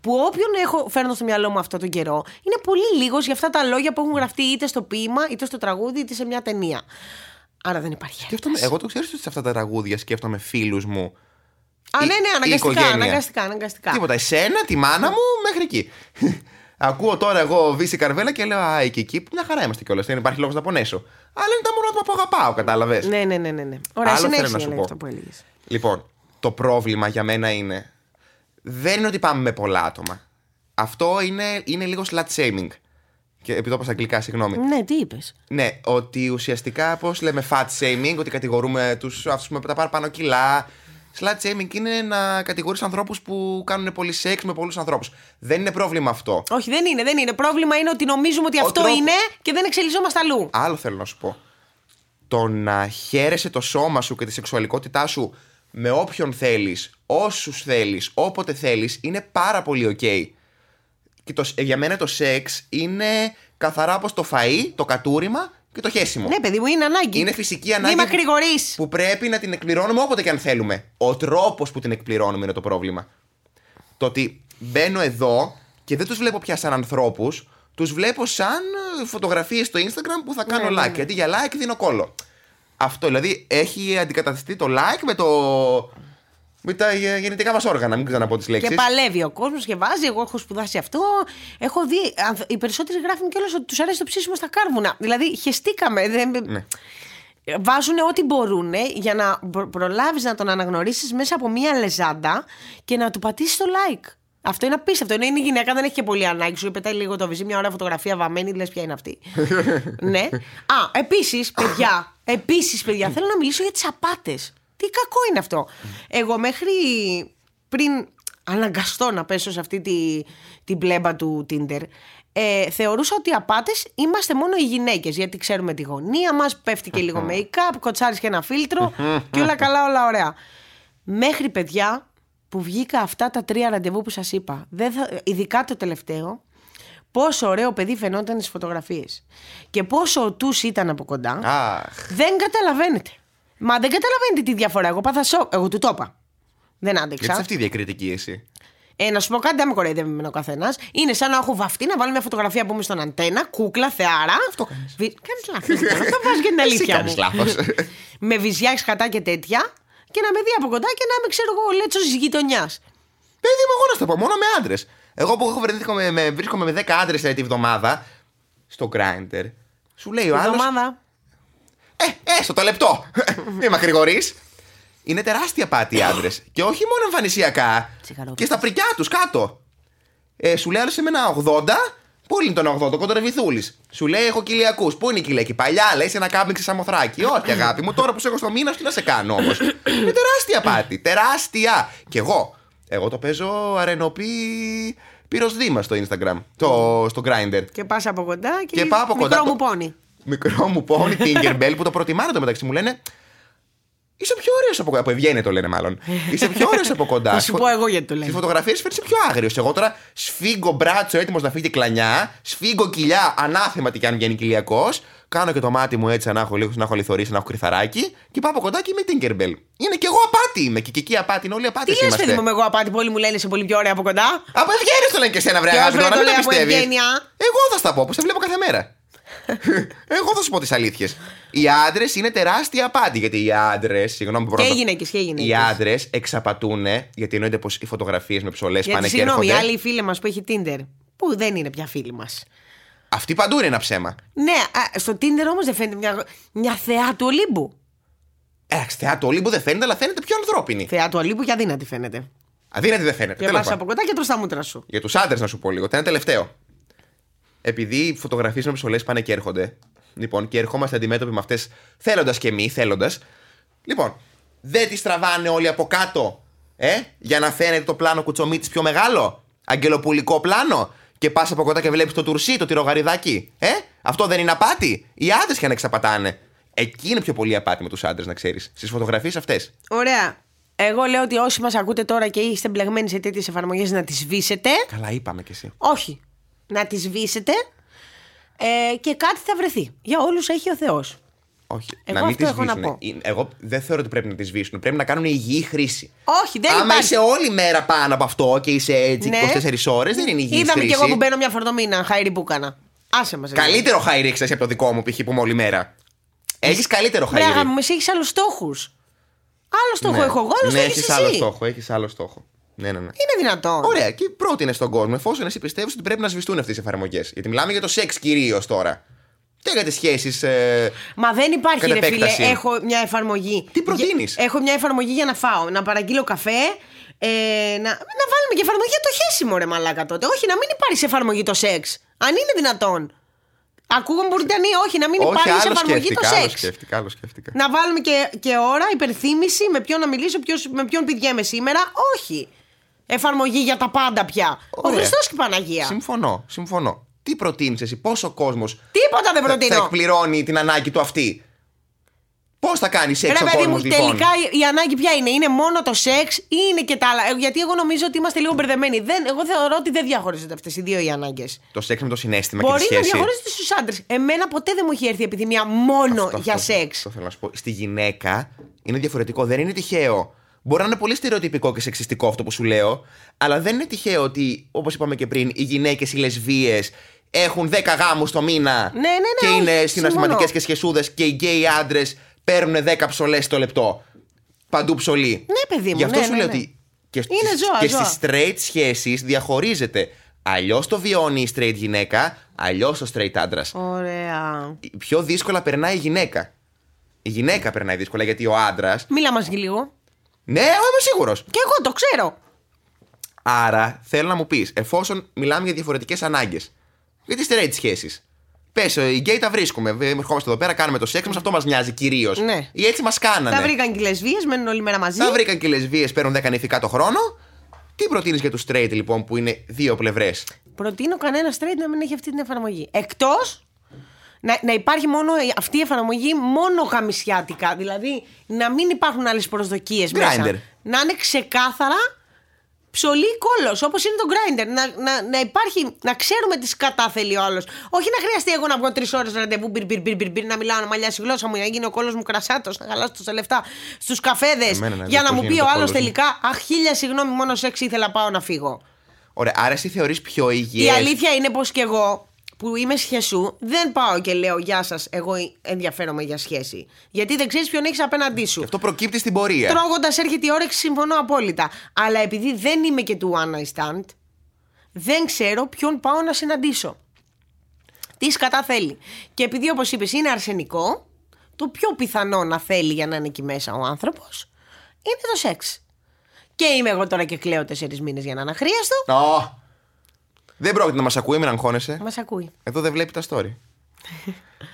A: που όποιον έχω, φέρνω στο μυαλό μου αυτό τον καιρό, είναι πολύ λίγος για αυτά τα λόγια που έχουν γραφτεί είτε στο ποίημα, είτε στο τραγούδι, είτε σε μια ταινία. Άρα δεν υπάρχει.
B: Σκέφτομαι, εγώ το ξέρω ότι σε αυτά τα τραγούδια σκέφτομαι φίλους μου.
A: Α,
B: η-
A: ναι, ναι,
B: η
A: αναγκαστικά,
B: οικογένεια.
A: αναγκαστικά, αναγκαστικά.
B: Τίποτα. Εσένα, τη μάνα μου, μέχρι εκεί. Ακούω τώρα εγώ Βύση Καρβέλα και λέω Α, εκεί, εκεί. Μια χαρά είμαστε κιόλας. Δεν υπάρχει λόγος να πονέσω. Αλλά είναι τα μόνο άτομα που αγαπάω, κατάλαβες.
A: Ναι, ναι, ναι, ναι. ναι. Ωραία,
B: Άλλο θέλω
A: συνέχισε
B: να σου
A: για
B: πω.
A: αυτό που έλεγες.
B: Λοιπόν, το πρόβλημα για μένα είναι. Δεν είναι ότι πάμε με πολλά άτομα. Αυτό είναι, είναι λίγο slut shaming. Και επειδή το είπα στα αγγλικά, συγγνώμη.
A: Ναι, τι είπες.
B: Ναι, ότι ουσιαστικά, πώς λέμε, fat shaming, ότι κατηγορούμε τους αυτού με τα παραπάνω κιλά. Slut shaming είναι να κατηγορείς ανθρώπους που κάνουν πολύ σεξ με πολλούς ανθρώπους. Δεν είναι πρόβλημα αυτό.
A: Όχι, δεν είναι, δεν είναι. Πρόβλημα είναι ότι νομίζουμε ότι
B: Ο
A: αυτό
B: τρόπο-
A: είναι και δεν εξελισσόμαστε αλλού.
B: Άλλο θέλω να σου πω. Το να χαίρεσαι το σώμα σου και τη σεξουαλικότητά σου με όποιον θέλεις, όσους θέλεις, όποτε θέλεις, είναι πάρα πολύ οκ. Και το, ε, για μένα το σεξ είναι καθαρά όπως το φαΐ, το κατούριμα και το χέσιμο.
A: Ναι, παιδί μου, είναι ανάγκη.
B: Είναι φυσική
A: Μη
B: ανάγκη.
A: μακρηγορείς.
B: που πρέπει να την εκπληρώνουμε όποτε και αν θέλουμε. Ο τρόπος που την εκπληρώνουμε είναι το πρόβλημα. Το ότι μπαίνω εδώ και δεν τους βλέπω πια σαν ανθρώπους, τους βλέπω σαν φωτογραφίες στο Instagram που θα κάνω
A: Ναι, ναι,
B: like.
A: ναι.
B: Γιατί για like δίνω κόλλο. Αυτό δηλαδή έχει αντικατασταθεί το like με το. Με τα γε- γεννητικά μας όργανα, μην ξαναπώ τις λέξεις.
A: Και παλεύει ο κόσμος και βάζει. Εγώ έχω σπουδάσει αυτό. Έχω δει. ανθ- Οι περισσότεροι γράφουν κιόλα ότι τους αρέσει το ψήσιμο στα κάρβουνα. Δηλαδή, χεστήκαμε. Δεν...
B: Ναι.
A: Βάζουν ό,τι μπορούν για να προλάβεις να τον αναγνωρίσεις μέσα από μία λεζάντα και να του πατήσεις το like. Αυτό είναι απίστευτο. Ενώ είναι η γυναίκα, δεν έχει και πολύ ανάγκη. Σου πετάει λίγο το βυζί, μια ώρα φωτογραφία βαμμένη, λες ποια είναι αυτή. ναι. Α, επίσης, παιδιά, επίσης, παιδιά, θέλω να μιλήσω για τις απάτες. Τι κακό είναι αυτό. Εγώ μέχρι πριν αναγκαστώ να πέσω σε αυτή τη, την πλέμπα του Tinder, ε, θεωρούσα ότι οι απάτες είμαστε μόνο οι γυναίκες. Γιατί ξέρουμε τη γωνία μας, πέφτει και λίγο make-up, κοτσάρεις και ένα φίλτρο και όλα καλά, όλα ωραία. Μέχρι παιδιά που βγήκα αυτά τα τρία ραντεβού που σας είπα, δεν θα, ειδικά το τελευταίο, πόσο ωραίο παιδί φαινόταν στις φωτογραφίες. Και πόσο ο του ήταν από κοντά.
B: Αχ.
A: Δεν καταλαβαίνετε. Μα δεν καταλαβαίνετε τη διαφορά. Εγώ πάθα σοκ. Εγώ του το είπα. Δεν
B: Γιατί
A: άντεξα.
B: σε αυτή η διακριτική εσύ;
A: Ε, να σου πω κάτι, δεν με κοροϊδεύει με ο καθένας. Είναι σαν να έχω βαφτεί να βάλω μια φωτογραφία που είμαι στον αντένα, κούκλα, θεάρα.
B: Αυτό κάνεις.
A: Κάνεις λάθος. Αυτό βάζεις και την αλήθεια
B: κάνεις
A: μου.
B: λάθος.
A: με βυζιά κατά και τέτοια και να με δει από κοντά και να είμαι, ξέρω εγώ, ο λέτσος της γειτονιάς.
B: Παιδί μου, εγώ να σου το πω, μόνο με άντρες. Εγώ που έχω βρίσκομαι με, βρίσκομαι με 10 άντρες τη βδομάδα στο grinder. Σου λέει ο άλλος.
A: Εβδομάδα.
B: Ε, έστω το λεπτό. Μην μακρηγορεί. Είναι τεράστια πάτη οι άντρες. και όχι μόνο εμφανισιακά.
A: Τσιγαρόπιτες.
B: Και στα πρικιά τους κάτω. Ε, σου λέει άλλος σε μένα 80. Πού είναι τον 80, κοντορεβιθούλης. Σου λέει έχω κοιλιακούς. Πού είναι η κοιλιακή. Παλιά λέει σε ένα κάμπινγκ σε σαμοθράκι. Όχι αγάπη μου, τώρα που σε έχω στο μήνα, τι να σε κάνω όμως. είναι τεράστια πάτη. Τεράστια. Κι εγώ. Εγώ το παίζω αρενοπή πύρος Δήμα στο Instagram. Το, στο Grindr.
A: Και πας από κοντά και,
B: Και πάω από κοντά.
A: μικρό
B: Το-
A: μου πόνι.
B: Μικρό μου πόνι, Tinkerbell που το προτιμάνε το μεταξύ μου λένε. Είσαι πιο ωραίος από κοντά. Από ευγένεια το λένε μάλλον. Είσαι πιο ωραίος από κοντά.
A: Θα σου πω εγώ γιατί το λένε.
B: Στις φωτογραφίες φαίνεσαι πιο άγριος. Εγώ τώρα σφίγγω μπράτσο έτοιμος να φύγει κλανιά, σφίγγω κοιλιά ανάθεμα τι κι αν βγαίνει κοιλιακός, κάνω και το μάτι μου έτσι να έχω λίγο, να έχω λιθορίσει, να έχω κρυθαράκι και πάω από κοντά και είμαι Tinkerbell. Είναι και εγώ απάτη είμαι και, και εκεί απάτη είναι όλοι απάτες
A: Τι λες,
B: είμαστε.
A: παιδί μου, με εγώ απάτη που όλοι μου λένε είσαι πολύ πιο ωραία από κοντά.
B: Από ευγένεια το λένε και εσένα, βρε
A: Και
B: αγάπη,
A: όχι,
B: τώρα
A: το
B: μην
A: λέει
B: το
A: από
B: πιστεύεις.
A: ευγένεια;
B: Εγώ θα στα πω, που σε βλέπω κάθε μέρα. Εγώ θα σου πω τις αλήθειες. Οι άντρες είναι τεράστια απάτη. Γιατί οι άντρες. Συγγνώμη που μπορώ
A: Και
B: να
A: οι
B: το-
A: γυναίκες, και οι γυναίκες.
B: Οι άντρες εξαπατούν, γιατί εννοείται πως οι φωτογραφίες με ψολέ πάνε
A: Γιατί
B: και
A: συγγνώμη, η
B: έρχονται.
A: άλλη φίλη μας που έχει Tinder, που δεν είναι πια φίλη μας.
B: Αυτή παντού είναι ένα ψέμα.
A: Ναι, α, στο Tinder όμως δεν φαίνεται μια, μια θεά του Ολύμπου.
B: Εντάξει, θεά του Ολύμπου δεν φαίνεται, αλλά φαίνεται πιο ανθρώπινη.
A: Θεά του Ολύμπου και αδύνατη φαίνεται.
B: Αδύνατη δεν φαίνεται.
A: Και
B: Τέλος
A: πα
B: πάντων.
A: από κοντά και τρως τα μούτρα σου.
B: Για τους άντρες να σου πω λίγο. Το ένα τελευταίο. Επειδή οι φωτογραφίες με ψολέ πάνε και έρχονται. Λοιπόν, και ερχόμαστε αντιμέτωποι με αυτές θέλοντας και μη θέλοντας. Λοιπόν, δεν τις τραβάνε όλοι από κάτω. Ε, για να φαίνεται το πλάνο κουτσομίτης πιο μεγάλο; Αγγελοπουλικό πλάνο; Και πας από κοντά και βλέπεις το τουρσί, το τυρογαριδάκι. Ε, αυτό δεν είναι απάτη. Οι άντρες και αν εξαπατάνε. Εκεί είναι πιο πολύ απάτη με τους άντρες, να ξέρεις. Στις φωτογραφίες αυτές.
A: Ωραία. Εγώ λέω ότι όσοι μας ακούτε τώρα και είστε μπλεγμένοι σε τέτοιες εφαρμογές να τις σβήσετε.
B: Καλά, είπαμε κι εσύ.
A: Όχι. Να τις σβήσετε. Ε, και κάτι θα βρεθεί. Για όλους έχει ο Θεός.
B: Όχι,
A: Εγώ
B: να μην
A: αυτό
B: τις
A: έχω να
B: σβήσουν.
A: πω.
B: Είναι- Εγώ δεν θεωρώ ότι πρέπει να τη σβήσουν. Πρέπει να κάνουν υγιή χρήση.
A: Όχι, δεν
B: Άμα
A: υπάρχει.
B: είσαι όλη μέρα πάνω από αυτό και είσαι έτσι
A: Ναι.
B: 24 ώρες, δεν είναι υγιής
A: Είδαμε
B: χρήση.
A: κι εγώ που μπαίνω μια φορτομίνα, χαίρι που έκανα. Άσε μας.
B: Καλύτερο χάι εσύ από το δικό μου π.χ. που είμαι όλη μέρα. Έχεις καλύτερο χάι.
A: Μπράγα μου, εσύ έχεις άλλους στόχους. Άλλο στόχο έχω εγώ, άλλο
B: ναι,
A: στόχο
B: έχεις
A: έχεις
B: άλλο
A: εσύ.
B: στόχο. Έχεις άλλο στόχο. Ναι, ναι, ναι.
A: Είναι δυνατόν.
B: Ωραία, και πρότεινε στον κόσμο, εφόσον εσύ πιστεύεις ότι πρέπει να σβηστούν αυτές οι εφαρμογές. Γιατί μιλάμε για το σεξ κυρίως τώρα. Και για τι σχέσεις. Ε...
A: Μα δεν υπάρχει,
B: Κατ'
A: ρε φίλε.
B: επέκταση;
A: Έχω μια εφαρμογή.
B: Τι προτείνεις;
A: Για- Έχω μια εφαρμογή για να φάω. Να παραγγείλω καφέ. Ε, να, να βάλουμε και εφαρμογή για το χέσιμο, ρε Μαλάκα τότε. Όχι, να μην υπάρχει σε εφαρμογή το σεξ. Αν είναι δυνατόν. Ακούγομαι μπορεί να είναι, όχι, να μην
B: Όχι,
A: υπάρχει σε
B: άλλο
A: εφαρμογή το
B: σκέφτηκα, άλλο
A: σεξ.
B: σκέφτηκα, άλλο σκέφτηκα.
A: Να βάλουμε και, και ώρα, υπερθύμηση, με ποιον να μιλήσω, ποιος, με ποιον πηδιέμαι σήμερα. Όχι. Εφαρμογή για τα πάντα πια. Ο
B: Ωραία.
A: Χριστός και η Παναγία.
B: Συμφωνώ, συμφωνώ. Τι προτείνεις εσύ, πόσο κόσμος
A: Τίποτα δεν
B: θα, θα
A: προτείνω.
B: εκπληρώνει την ανάγκη του αυτή; Πώς θα κάνεις σεξ
A: Ρε
B: ο
A: παιδί
B: κόσμο
A: μου,
B: λοιπόν;
A: τελικά η, η ανάγκη ποια είναι; Είναι μόνο το σεξ ή είναι και τα άλλα; Ε, Γιατί εγώ νομίζω ότι είμαστε λίγο μπερδεμένοι. Δεν, εγώ θεωρώ ότι δεν διαχωρίζονται αυτές οι δύο οι ανάγκες.
B: Το σεξ με το συνέστημα
A: Μπορεί
B: και τη
A: να
B: σχέση.
A: διαχωρίζονται στους άντρες. Εμένα ποτέ δεν μου έχει έρθει επιθυμία μόνο
B: Αυτό,
A: για
B: αυτό,
A: σεξ.
B: Αυτό θέλω να σου πω. Στη γυναίκα είναι διαφορετικό. Δεν είναι τυχαίο. Μπορεί να είναι πολύ στερεοτυπικό και σεξιστικό αυτό που σου λέω, αλλά δεν είναι τυχαίο ότι, όπως είπαμε και πριν, οι γυναίκες, οι λεσβείε έχουν 10 γάμους το μήνα
A: Ναι, ναι, ναι,
B: και
A: όχι,
B: είναι
A: συμφωνώ.
B: συναισθηματικέ και σχεσούδες και οι γκέι άντρες παίρνουν 10 ψολέ το λεπτό. Παντού ψωλή.
A: Ναι, παιδί μου,
B: Γι' αυτό
A: ναι,
B: σου
A: ναι,
B: λέω
A: ναι.
B: ότι και, στις,
A: Είναι ζώα,
B: και
A: ζώα.
B: στις straight σχέσεις διαχωρίζεται. Αλλιώς το βιώνει η straight γυναίκα, αλλιώς το straight άντρας
A: Ωραία.
B: πιο δύσκολα περνάει η γυναίκα. Η γυναίκα περνάει δύσκολα γιατί ο άντρας.
A: Μίλα μας λίγο.
B: Ναι, εγώ είμαι σίγουρος.
A: Και εγώ το ξέρω.
B: Άρα θέλω να μου πεις, εφόσον μιλάμε για διαφορετικές ανάγκες, για τι straight σχέσεις; Πες, οι γκέι τα βρίσκουμε. ε, Ερχόμαστε εδώ πέρα, κάνουμε το σεξ μας, αυτό μας νοιάζει κυρίως.
A: Ναι.
B: Ή έτσι μας κάνανε.
A: Τα βρήκαν και οι λεσβείες, μένουν όλη μέρα μαζί.
B: Τα βρήκαν και οι λεσβείες, παίρνουν 10 νηφικά το χρόνο. Τι προτείνεις για τους straight λοιπόν που είναι δύο πλευρές;
A: Προτείνω κανένα straight να μην έχει αυτή την εφαρμογή. Εκτός να, να υπάρχει μόνο η- αυτή η εφαρμογή μόνο γαμισιάτικα. Δηλαδή να μην υπάρχουν άλλες προσδοκίες μέσα.
B: Grindr.
A: Να είναι ξεκάθαρα ψωλή κόλος, όπως είναι το grinder. Να, να, να υπάρχει, να ξέρουμε τις σκατά θέλει ο άλλος. Όχι να χρειαστεί εγώ να βγω τρεις ώρες ραντεβού, μπυρ, μπυρ, μπυρ, μπυρ, μπυρ, να μιλάω, να μαλλιάσει η γλώσσα μου, να γίνει ο κόλος μου κρασάτος, να χαλάσω τόσα λεφτά στους καφέδες.
B: Εμένα να
A: Για
B: δεις
A: να
B: πώς
A: μου πει
B: γίνεται
A: ο
B: ο
A: άλλος
B: κόλος μου.
A: τελικά, Αχ, χίλια συγγνώμη, μόνο σεξ ήθελα πάω να φύγω.
B: Ωραία, άρα εσύ θεωρείς πιο
A: Η
B: υγιές.
A: αλήθεια είναι πως κι εγώ που είμαι σχεσού, δεν πάω και λέω Γεια σας, εγώ ενδιαφέρομαι για σχέση. Γιατί δεν ξέρεις ποιον έχεις απέναντί σου.
B: Αυτό προκύπτει στην πορεία.
A: Τρώγοντας έρχεται η όρεξη, συμφωνώ απόλυτα. Αλλά επειδή δεν είμαι και του one night stand, δεν ξέρω ποιον πάω να συναντήσω. Τι σκατά θέλει. Και επειδή όπως είπες είναι αρσενικό, το πιο πιθανό να θέλει για να είναι εκεί μέσα ο άνθρωπος είναι το σεξ. Και είμαι εγώ τώρα και κλαίω τέσσερις μήνες για να είναι αχρίαστο.
B: Ω, Δεν πρόκειται να μας ακούει, μην αγχώνεσαι.
A: Μας ακούει.
B: Εδώ δεν βλέπει τα story.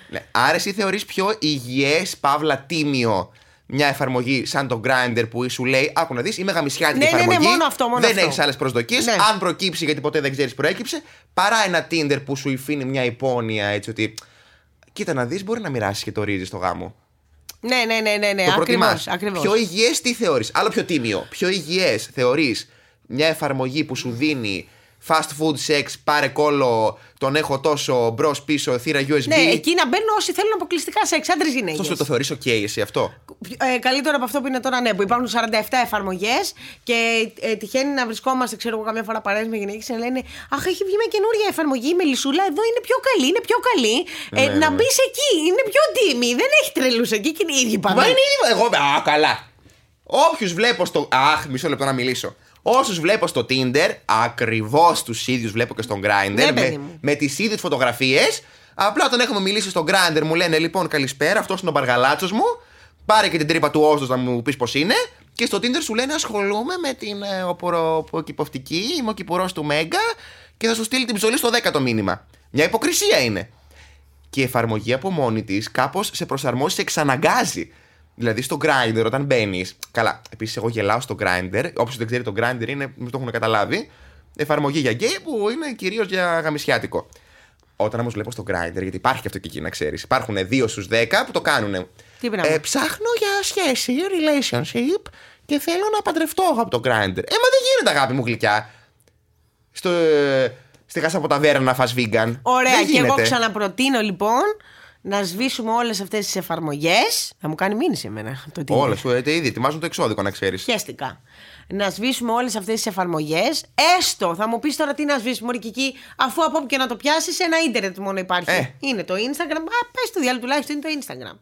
B: ναι. Άρα εσύ θεωρείς πιο υγιές, παύλα τίμιο μια εφαρμογή σαν το Grindr που σου λέει Άκου να δεις, είμαι γαμισιάτικη
A: Ναι, ναι, ναι,
B: εφαρμογή
A: μόνο αυτό, μόνο
B: Δεν
A: αυτό.
B: έχεις άλλες προσδοκίες
A: Ναι.
B: Αν προκύψει γιατί ποτέ δεν ξέρεις προέκυψε Παρά ένα Tinder που σου υφήνει μια υπόνοια έτσι ότι Κοίτα να δεις μπορεί να μοιράσεις και το ρύζι στο γάμο
A: Ναι, ναι, ναι, ναι, ναι.
B: Το
A: ακριβώς,
B: προτιμάς
A: ακριβώς.
B: Πιο υγιές τι θεωρείς; Άλλο πιο τίμιο Πιο υγιές θεωρείς μια εφαρμογή που σου δίνει fast food sex, πάρε κόλλο, τον έχω τόσο μπρος πίσω, θύρα USB.
A: Ναι, εκεί να μπαίνουν όσοι θέλουν αποκλειστικά σε άντρες γυναίκες.
B: Αυτό σου το θεωρείς OK εσύ αυτό;
A: Ε, καλύτερο από αυτό που είναι τώρα, ναι, που υπάρχουν 47 εφαρμογές και ε, τυχαίνει να βρισκόμαστε, ξέρω εγώ, καμιά φορά παρέες με γυναίκες και να λένε Αχ, έχει βγει μια καινούργια εφαρμογή η Μελισούλα, εδώ είναι πιο καλή, είναι πιο καλή. Ε,
B: Ναι,
A: να
B: ναι.
A: μπεις εκεί, είναι πιο τίμη. Δεν έχει τρελούς εκεί και είναι οι ίδιοι
B: Μα
A: παντού.
B: είναι ήδη. Εγώ. Α, καλά. Όποιους βλέπω στο. Αχ, μισό λεπτό να μιλήσω. Όσους βλέπω στο Tinder, ακριβώς τους ίδιους βλέπω και στον Grindr.
A: Ναι, παιδί
B: με,
A: μου.
B: με τις ίδιες φωτογραφίες. Απλά όταν έχουμε μιλήσει στο Grindr μου λένε λοιπόν καλησπέρα, αυτός είναι ο μπαργαλάτσος μου. Πάρε και την τρύπα του όστος να μου πεις πώς είναι. Και στο Tinder σου λένε ασχολούμαι με την ε, οποροκυπευτική, είμαι ο κυπουρός του Μέγκα και θα σου στείλει την ψωλή στο δέκατο μήνυμα. Μια υποκρισία είναι. Και η εφαρμογή από μόνη της κάπως σε προσαρμόζει, σε εξαναγκάζει. Δηλαδή στο grinder όταν μπαίνεις. Καλά, επίσης εγώ γελάω στο grinder. Όποιος δεν ξέρει το grinder είναι, μην το έχουν καταλάβει. Εφαρμογή για γκέι που είναι κυρίως για γαμισιάτικο. Όταν όμως βλέπω στο grinder, γιατί υπάρχει και αυτό και εκεί να ξέρεις. Υπάρχουν 2 στους 10 που το κάνουν.
A: Τι πράγμα;
B: Ε, ψάχνω για σχέση, relationship και θέλω να παντρευτώ από το grinder. Ε, μα δεν γίνεται αγάπη μου γλυκιά. Στο, ε, στη χάσα από ταβέρνα να φας vegan.
A: Ωραία,
B: Δεν
A: και εγώ
B: γίνεται.
A: ξαναπροτείνω λοιπόν να σβήσουμε όλες αυτές τις εφαρμογές. Θα μου κάνει μήνυση εμένα το τι.
B: Όλα σου, ε, ήδη ετοιμάζουν το εξώδικο να ξέρεις.
A: Χαίστηκα. Να σβήσουμε όλες αυτές τις εφαρμογές. Έστω, θα μου πεις τώρα τι να σβήσουμε, Μωρή Κική, αφού από όπου και να το πιάσεις, ένα ίντερνετ μόνο υπάρχει.
B: Ε.
A: Είναι το Instagram. Α, πες το διάλογο τουλάχιστον είναι το Instagram.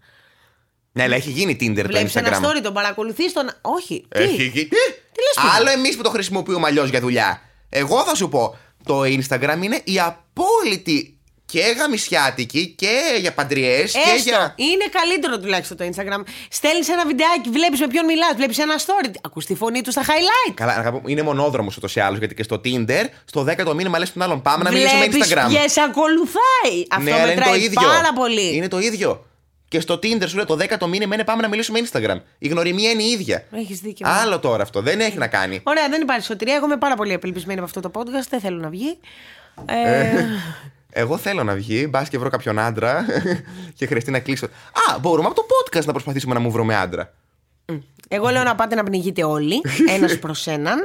B: Ναι, αλλά έχει γίνει Tinder
A: Βλέπεις
B: το
A: ένα
B: Instagram.
A: story, τον παρακολουθείς τον. Όχι. Τι;
B: Έχει γίνει. Τι,
A: λες, παιδί;
B: Άλλο εμείς που το χρησιμοποιούμε αλλιώς για δουλειά. Εγώ θα σου πω, το Instagram είναι η απόλυτη και γαμισιάτικη και για παντριές και
A: Έστω,
B: για.
A: είναι καλύτερο τουλάχιστον το Instagram. Στέλνεις ένα βιντεάκι, βλέπεις με ποιον μιλάς, βλέπεις ένα story. Ακούς τη φωνή του στα highlight.
B: Καλά, αγάπη μου, είναι μονόδρομος ούτως ή άλλως γιατί και στο Tinder, στο 10ο μήνυμα λες τον άλλον πάμε να μιλήσουμε
A: Βλέπεις
B: Instagram.
A: ποιες ακολουθάει. Αυτό
B: ναι, αλλά είναι το
A: μετράει
B: ίδιο.
A: πάρα πολύ.
B: Είναι το ίδιο. Και στο Tinder σου λέει το 10ο μήνυμα είναι πάμε να μιλήσουμε Instagram. Η γνωριμία είναι η ίδια.
A: Έχεις δίκιο.
B: Άλλο τώρα αυτό. Δεν έχει να κάνει.
A: Ωραία, δεν υπάρχει σωτηρία. Εγώ είμαι πάρα πολύ απελπισμένη με αυτό το podcast. Δεν θέλω να βγει. Ε,
B: Εγώ θέλω να βγει, μπας και βρω κάποιον άντρα και χρειαστεί να κλείσω. Α, μπορούμε από το podcast να προσπαθήσουμε να μου βρούμε άντρα.
A: εγώ λέω να πάτε να πνιγείτε όλοι, ένας προς έναν.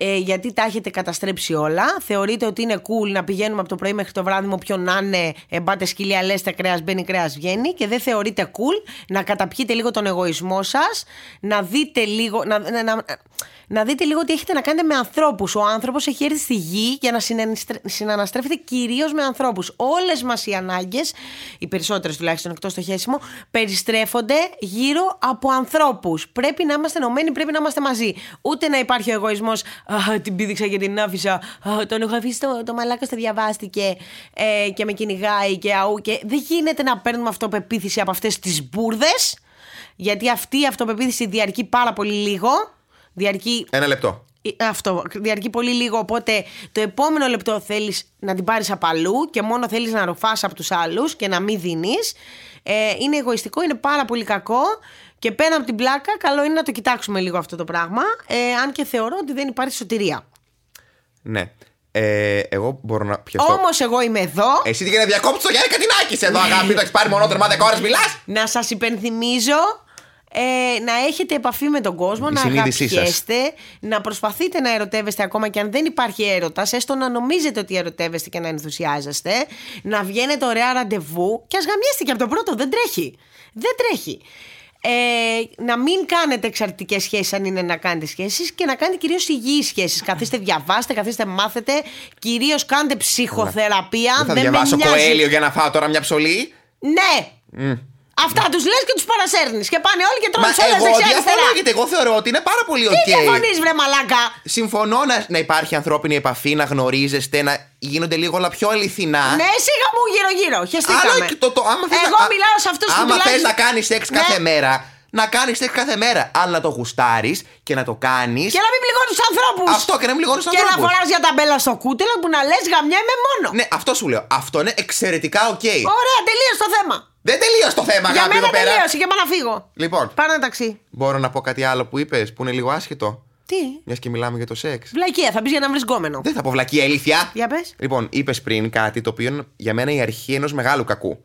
A: Ε, γιατί τα έχετε καταστρέψει όλα. Θεωρείτε ότι είναι cool να πηγαίνουμε από το πρωί μέχρι το βράδυ με όποιον να είναι. Εμπάτε σκυλιά, λέστε κρέας, μπαίνει κρέας, βγαίνει. Και δεν θεωρείτε cool να καταπιείτε λίγο τον εγωισμό σας, να δείτε λίγο. Να, να, να, να δείτε λίγο τι έχετε να κάνετε με ανθρώπους. Ο άνθρωπος έχει έρθει στη γη για να συναναστρε- συναναστρέφεται κυρίως με ανθρώπους. Όλες μας οι ανάγκες, οι περισσότερες τουλάχιστον εκτός το χέσιμο, περιστρέφονται γύρω από ανθρώπους. Πρέπει να είμαστε ενωμένοι, πρέπει να είμαστε μαζί. Ούτε να υπάρχει ο εγωισμός. Την πήδηξα και την άφησα. Α, τον έχω αφήσει το, το μαλάκα στο διαβάστηκε ε, και με κυνηγάει και αού. Και δεν γίνεται να παίρνουμε αυτοπεποίθηση από αυτές τις μπουρδες. Γιατί αυτή η αυτοπεποίθηση διαρκεί πάρα πολύ λίγο. Διαρκεί
B: Ένα λεπτό.
A: ε, αυτό διαρκεί πολύ λίγο. Οπότε το επόμενο λεπτό θέλεις να την πάρεις από αλλού και μόνο θέλεις να ρουφάς από τους άλλους και να μην δίνεις. Ε, είναι εγωιστικό, είναι πάρα πολύ κακό. Και πέρα από την πλάκα, καλό είναι να το κοιτάξουμε λίγο αυτό το πράγμα. Ε, αν και θεωρώ ότι δεν υπάρχει σωτηρία.
B: Ναι. Ε, εγώ μπορώ να πιαστώ.
A: Όμως εγώ είμαι εδώ
B: Εσύ τι για να διακόψει το Γιάννη Κατινάκης εδώ, αγάπη. Το έχεις πάρει μονότερμα 10 ώρε, μιλάς;
A: να σας υπενθυμίζω ε, να έχετε επαφή με τον κόσμο,
B: Η
A: να
B: συνείδησή σας.
A: αγαπιέστε, να προσπαθείτε να ερωτεύεστε ακόμα και αν δεν υπάρχει έρωτας, έστω να νομίζετε ότι ερωτεύεστε και να ενθουσιάζεστε, να βγαίνετε ωραία ραντεβού και ας γαμιέστε και από το πρώτο. Δεν τρέχει. Δεν τρέχει. Ε, να μην κάνετε εξαρτητικές σχέσεις αν είναι να κάνετε σχέσεις και να κάνετε κυρίως υγιείς σχέσεις. Καθίστε διαβάστε, καθίστε μάθετε. Κυρίως κάντε ψυχοθεραπεία
B: Δεν θα
A: με
B: διαβάσω
A: νοιάζει.
B: κοέλιο για να φάω τώρα μια ψωλή.
A: ναι Αυτά τους λες και τους παρασέρνεις και πάνε όλοι και τρώνε
B: Μα
A: σε όλες
B: εγώ
A: δεξιά
B: διαφωνώ
A: αριστερά.
B: γιατί εγώ θεωρώ ότι είναι πάρα πολύ
A: Τι
B: οκ.
A: διαφωνείς βρε μαλάκα;
B: Συμφωνώ να, να υπάρχει ανθρώπινη επαφή, να γνωρίζεστε, να γίνονται λίγο όλα πιο αληθινά.
A: Ναι, σίγα μου γύρω γύρω. Χεστήκαμε.
B: Αλλά και το, το, άμα θες
A: Εγώ
B: να,
A: μιλάω σε αυτούς που
B: Άμα θες
A: τουλάχιστον-
B: να κάνεις σεξ
A: Ναι.
B: κάθε μέρα, να κάνεις σεξ κάθε μέρα. Αλλά να το γουστάρεις και να το κάνεις.
A: Και να μην πληγώνεις τους ανθρώπους.
B: Αυτό και να μην πληγώνεις τους
A: Και να
B: ανθρώπους.
A: φοράς και ταμπέλα στο κούτελο που να λες γαμιέμαι μόνο.
B: Ναι, αυτό σου λέω. Αυτό είναι εξαιρετικά οκ.
A: Ωραία, τελείωσε το θέμα.
B: Δεν τελείωσε το θέμα,
A: Για
B: αγάπη
A: μένα
B: εδώ πέρα.
A: τελείωσε και πάω να φύγω.
B: Λοιπόν,
A: Πάρε ένα ταξί.
B: μπορώ να πω κάτι άλλο που είπες που είναι λίγο άσχετο.
A: Τι;
B: Μιας και μιλάμε για το σεξ.
A: Βλακία, θα μπεις για να βρεις γκόμενο.
B: Δεν θα πω βλακή αλήθεια.
A: Για πες.
B: Λοιπόν, είπες πριν κάτι το οποίο είναι για μένα η αρχή ενός μεγάλου κακού.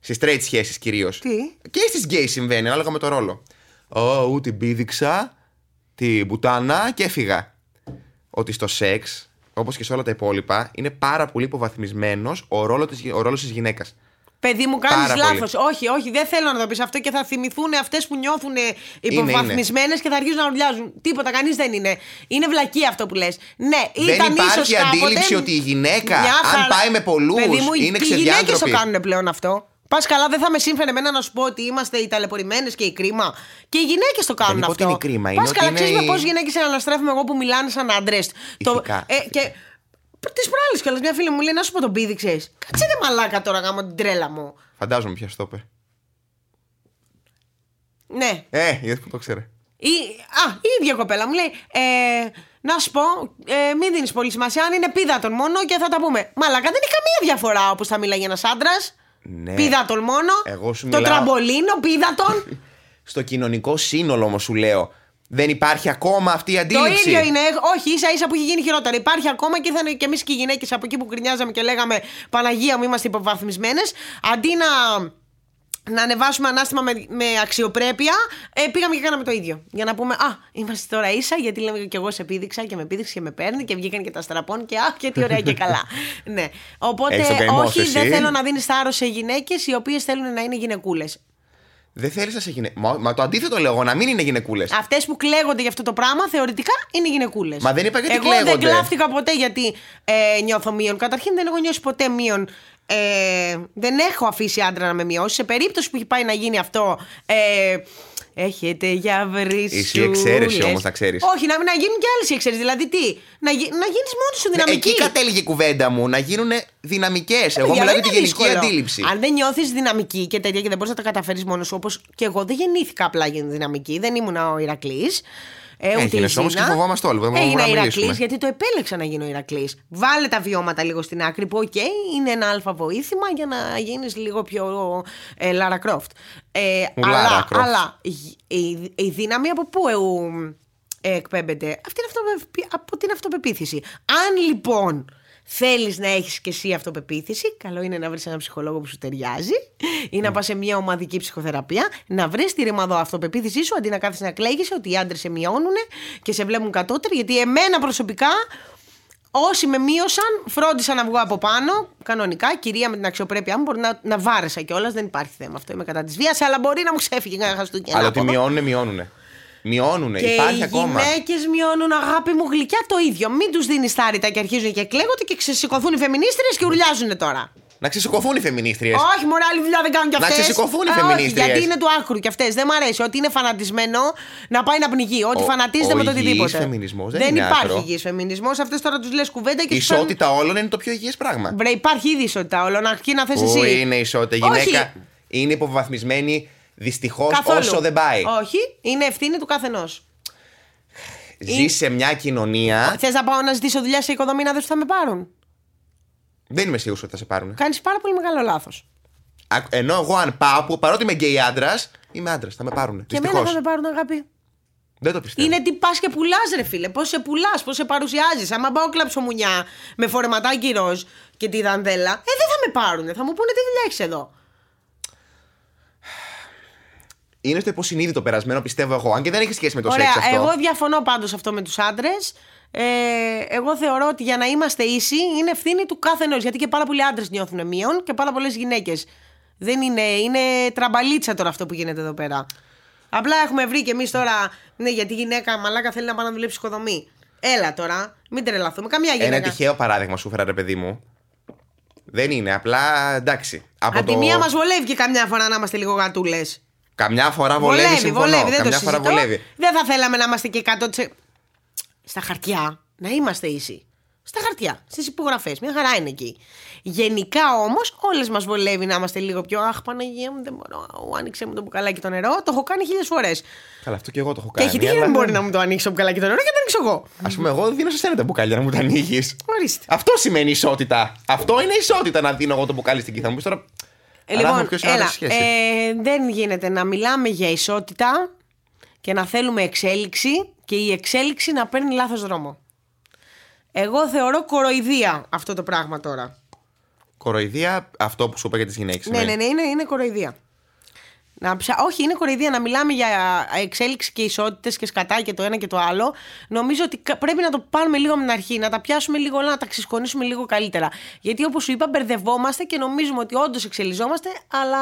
B: Στις straight σχέσεις κυρίως.
A: Τι;
B: Και στις gay συμβαίνει, ανάλογα με το ρόλο. Ω, ου, την πήδηξα, την μπουτάνα και έφυγα. Ότι στο σεξ, όπως και σε όλα τα υπόλοιπα, είναι πάρα πολύ υποβαθμισμένος ο ρόλος της, ο ρόλος της γυναίκας.
A: Παιδί μου, κάνεις
B: Πάρα πολύ.
A: λάθος. Όχι, όχι, δεν θέλω να το πεις αυτό και θα θυμηθούν αυτές που νιώθουν υποβαθμισμένες και θα αρχίσουν να ουρλιάζουν. Τίποτα, κανείς δεν είναι. Είναι βλακή αυτό που λες. Ναι,
B: Δεν
A: ήταν
B: υπάρχει
A: ίσως κάποτε
B: αντίληψη ότι η γυναίκα,
A: μια
B: αν
A: χαρά-
B: πάει με πολλούς,
A: Παιδί μου,
B: είναι
A: και οι γυναίκες το
B: ξεδιάντροποι.
A: κάνουν πλέον αυτό. Πας καλά, δεν θα με σύμφωνε εμένα να σου πω ότι είμαστε οι ταλαιπωρημένες και η κρίμα. Και οι γυναίκες το κάνουν
B: είπα
A: αυτό.
B: ότι είναι η κρίμα, είναι
A: Πας
B: ότι
A: καλά,
B: είναι
A: ξέρει με
B: η-
A: πόσες γυναίκες αναστρέφουμε εγώ που μιλάνε σαν άντρες.
B: Ηθικά.
A: Ε, και τη προάλλη κιόλας μια φίλη μου λέει να σου πω τον πήδη, ξέρεις. Κάτσε ρε μαλάκα τώρα γάμο την τρέλα μου.
B: Φαντάζομαι ποιο το είπε.
A: Ναι.
B: Ε, γιατί που το ξέρε.
A: Η, α, η ίδια κοπέλα μου λέει, ε, να σου πω, ε, μην δίνεις πολύ σημασία αν είναι πίδατον μόνο και θα τα πούμε. Μαλάκα δεν έχει καμία διαφορά όπως θα μιλάει ένας άντρας.
B: Ναι.
A: Πίδατον μόνο.
B: Εγώ σου
A: το
B: μιλάω-
A: τραμπολίνο, πίδατον.
B: Στο κοινωνικό σύνολο όμως σου λέω. Δεν υπάρχει ακόμα αυτή η
A: το
B: αντίληψη.
A: ίδιο είναι. Όχι, ίσα ίσα που έχει γίνει χειρότερα. Υπάρχει ακόμα και θα είναι και εμείς και οι γυναίκες από εκεί που γκρινιάζαμε και λέγαμε Παναγία μου, είμαστε υποβαθμισμένες. Αντί να. Να ανεβάσουμε ανάστημα με, με αξιοπρέπεια, ε, πήγαμε και κάναμε το ίδιο. Για να πούμε, Α, είμαστε τώρα ίσα, γιατί λέμε και εγώ σε πήδηξα και με πήδηξε και με παίρνει και βγήκαν και τα στραπών και Α, και τι ωραία και καλά. ναι. Οπότε,
B: Έχεις τον καημό
A: όχι,
B: σου,
A: δεν
B: εσύ.
A: θέλω να δίνεις θάρρος σε γυναίκες οι οποίες θέλουν να είναι γυναικούλες.
B: Δεν θέλεις να σε γυναίκε. Μα, μα το αντίθετο λέω εγώ, να μην είναι γυναικούλες.
A: Αυτές που κλαίγονται για αυτό το πράγμα θεωρητικά είναι γυναικούλες.
B: Μα δεν είπα γιατί
A: Εγώ δεν
B: κλαίγονται.
A: κλάφτηκα ποτέ γιατί ε, νιώθω μείον. Καταρχήν δεν έχω νιώσει ποτέ μείον. Ε, δεν έχω αφήσει άντρα να με μειώσει. Σε περίπτωση που έχει πάει να γίνει αυτό. Ε, Έχετε για βρυσούλες
B: Είσαι η εξαίρεση όμως, να ξέρεις.
A: Όχι, να, να γίνουν και άλλες εξαίρεσεις. Δηλαδή τι, να, γι- να γίνεις μόνος σου δυναμική.
B: Ναι, Εκεί κατέληγε η κουβέντα μου να γίνουν δυναμικές. Εγώ
A: Παιδιά,
B: μιλάω
A: δεν
B: για τη
A: είναι
B: γενική
A: δύσκολο.
B: αντίληψη.
A: Αν δεν νιώθεις δυναμική και τέτοια και δεν μπορείς να τα καταφέρεις μόνος σου, όπως και εγώ δεν γεννήθηκα απλά για δυναμική, δεν ήμουν ο Ηρακλής. Ε, ούτε η
B: Έγινες όμως
A: Ζήνα.
B: και φοβόμαστε όλοι, δεν μπορούμε
A: Έγινα
B: να
A: Ηρακλής
B: μιλήσουμε.
A: γιατί το επέλεξα να γίνω Ηρακλής. Βάλε τα βιώματα λίγο στην άκρη που, οκ, είναι ένα άλφα βοήθημα για να γίνεις λίγο πιο ε, Lara Croft. Ε,
B: Ου,
A: αλλά,
B: Lara Croft.
A: αλλά η, η- η δύναμη από πού ε, εκπέμπεται, αυτή είναι αυτοπε- από την αυτοπεποίθηση. Αν λοιπόν θέλεις να έχεις και εσύ αυτοπεποίθηση, καλό είναι να βρεις έναν ψυχολόγο που σου ταιριάζει ή να πας σε μια ομαδική ψυχοθεραπεία, να βρεις τη ρημαδό αυτοπεποίθησή σου αντί να κάθεσαι να κλαίγεσαι ότι οι άντρες σε μειώνουν και σε βλέπουν κατώτερη. Γιατί εμένα προσωπικά Όσοι με μείωσαν, φρόντισα να βγω από πάνω. Κανονικά, κυρία με την αξιοπρέπειά μου, μπορεί να, να βάρεσα κιόλας. Δεν υπάρχει θέμα αυτό. Είμαι κατά της βίας, αλλά μπορεί να μου ξέφυγε κανένα χαστούκι.
B: Αλλά ότι μειώνουνε, μειώνουνε. Μειώνουνε,
A: Και
B: υπάρχει
A: οι
B: ακόμα.
A: γυναίκες μειώνουν αγάπη μου γλυκιά το ίδιο. Μην τους δίνεις θάρρυτα και αρχίζουν και κλαίγονται και ξεσηκωθούν οι φεμινίστριες και ουρλιάζουν τώρα.
B: Να ξεσηκωθούν οι φεμινίστριες.
A: Όχι, μωρέ, άλλη δουλειά δεν κάνουν κι
B: Να
A: αυτές.
B: ξεσηκωθούν οι φεμινίστριες.
A: γιατί είναι του άκρου κι αυτές. Δεν μ' αρέσει. Ότι είναι φανατισμένο να πάει να πνιγεί. Ότι
B: Ο-
A: φανατίζεται
B: ο
A: με το
B: υγιής
A: οτιδήποτε.
B: φεμινισμός δεν είναι
A: υπάρχει
B: άκρο.
A: υγιής φεμινισμός. Αυτές τώρα τους λες κουβέντα και
B: Η
A: τους παίρνουν-
B: ισότητα όλων είναι το πιο υγιές πράγμα.
A: Βρε, υπάρχει ήδη ισότητα όλων. Αρκεί να θες
B: Πού
A: εσύ.
B: είναι η ισότητα. Η
A: Όχι.
B: γυναίκα; Είναι υποβαθμισμένη δυστυχώς
A: Καθόλου.
B: όσο δεν πάει.
A: Όχι, είναι ευθύνη του καθενός.
B: Ζει σε μια κοινωνία.
A: Θες να πάω να ζητήσω δουλειά σε οικοδομή να δει που θα με πάρουν.
B: Δεν είμαι σίγουρος ότι θα σε πάρουν.
A: Κάνεις πάρα πολύ μεγάλο λάθος.
B: Ενώ εγώ αν πάω, που παρότι είμαι γκέι άντρας, είμαι άντρας. Θα με πάρουν.
A: Και εμένα
B: Δυστυχώς.
A: θα με πάρουν αγάπη.
B: Δεν το πιστεύω.
A: Είναι τι πας και πουλάς, ρε φίλε. Πώς σε πουλάς, πώς σε παρουσιάζεις. Άμα πάω κλαψομουνιά με φορεματάκι ροζ και τη δαντέλα, ε, δεν θα με πάρουνε. Θα μου πούνε τι δουλειά έχεις εδώ.
B: Είναι στο υποσυνείδητο περασμένο, πιστεύω εγώ. Αν και δεν έχει σχέση με το
A: Ωραία,
B: σεξ αυτό.
A: εγώ διαφωνώ πάντως αυτό με τους άντρες. Ε, εγώ θεωρώ ότι για να είμαστε ίσοι είναι ευθύνη του καθενός Γιατί και πάρα πολλοί άντρες νιώθουν μείον και πάρα πολλές γυναίκες. Δεν είναι, είναι τραμπαλίτσα τώρα αυτό που γίνεται εδώ πέρα. Απλά έχουμε βρει κι εμείς τώρα. Ναι, γιατί η γυναίκα μαλάκα θέλει να πάει να δουλέψει οικοδομή. Έλα τώρα, μην τρελαθούμε. Καμιά
B: Ένα
A: γυναίκα.
B: τυχαίο παράδειγμα σου έφερα, ρε παιδί μου. Δεν είναι, απλά εντάξει. Από
A: Απ' τη
B: το...
A: μία μας βολεύει και καμιά φορά να είμαστε λίγο γατούλες.
B: Καμιά φορά βολεύει, συμφωνώ.
A: δεν
B: Καμιά
A: το
B: φορά
A: συζητώ.
B: βολεύει.
A: Δεν θα θέλαμε να είμαστε και 100%. Στα χαρτιά να είμαστε ίσοι. Στα χαρτιά, στις υπογραφές. Μια χαρά είναι εκεί. Γενικά όμως, όλες μας βολεύει να είμαστε λίγο πιο. Αχ, Παναγία μου, δεν μπορώ. Ου, Άνοιξε μου το μπουκαλάκι το νερό. Το έχω κάνει χίλιες φορές.
B: Καλά, αυτό και εγώ το έχω
A: Και
B: κάνει.
A: έχει τύχει να
B: αλλά-
A: μην μπορεί να μου το ανοίξει το μπουκαλάκι το νερό και να το ανοίξω εγώ.
B: Α πούμε, εγώ δίνω σε σένα τα μπουκάλια να μου τα ανοίγει.
A: Ορίστε.
B: Αυτό σημαίνει ισότητα. Αυτό είναι ισότητα να δίνω εγώ το μπουκάλι στην κοίτα μου. Τώρα.
A: Ε,
B: ανάλογα
A: λοιπόν,
B: ποιος είναι ο
A: έλα,
B: άντρας στη σχέση;
A: ε, δεν γίνεται να μιλάμε για ισότητα και να θέλουμε εξέλιξη και η εξέλιξη να παίρνει λάθος δρόμο. Εγώ θεωρώ κοροϊδία αυτό το πράγμα τώρα.
B: Κοροϊδία, αυτό που σου είπα για τις γυναίκες.
A: Ναι, ναι, ναι, είναι, είναι κοροϊδία. Να ψα... Όχι, είναι κοροϊδία να μιλάμε για εξέλιξη και ισότητες και σκατά και το ένα και το άλλο. Νομίζω ότι κα- πρέπει να το πάρουμε λίγο από την αρχή, να τα πιάσουμε λίγο όλα, να τα ξεσκονίσουμε λίγο καλύτερα. Γιατί όπως σου είπα, μπερδευόμαστε και νομίζουμε ότι όντως εξελιζόμαστε, αλλά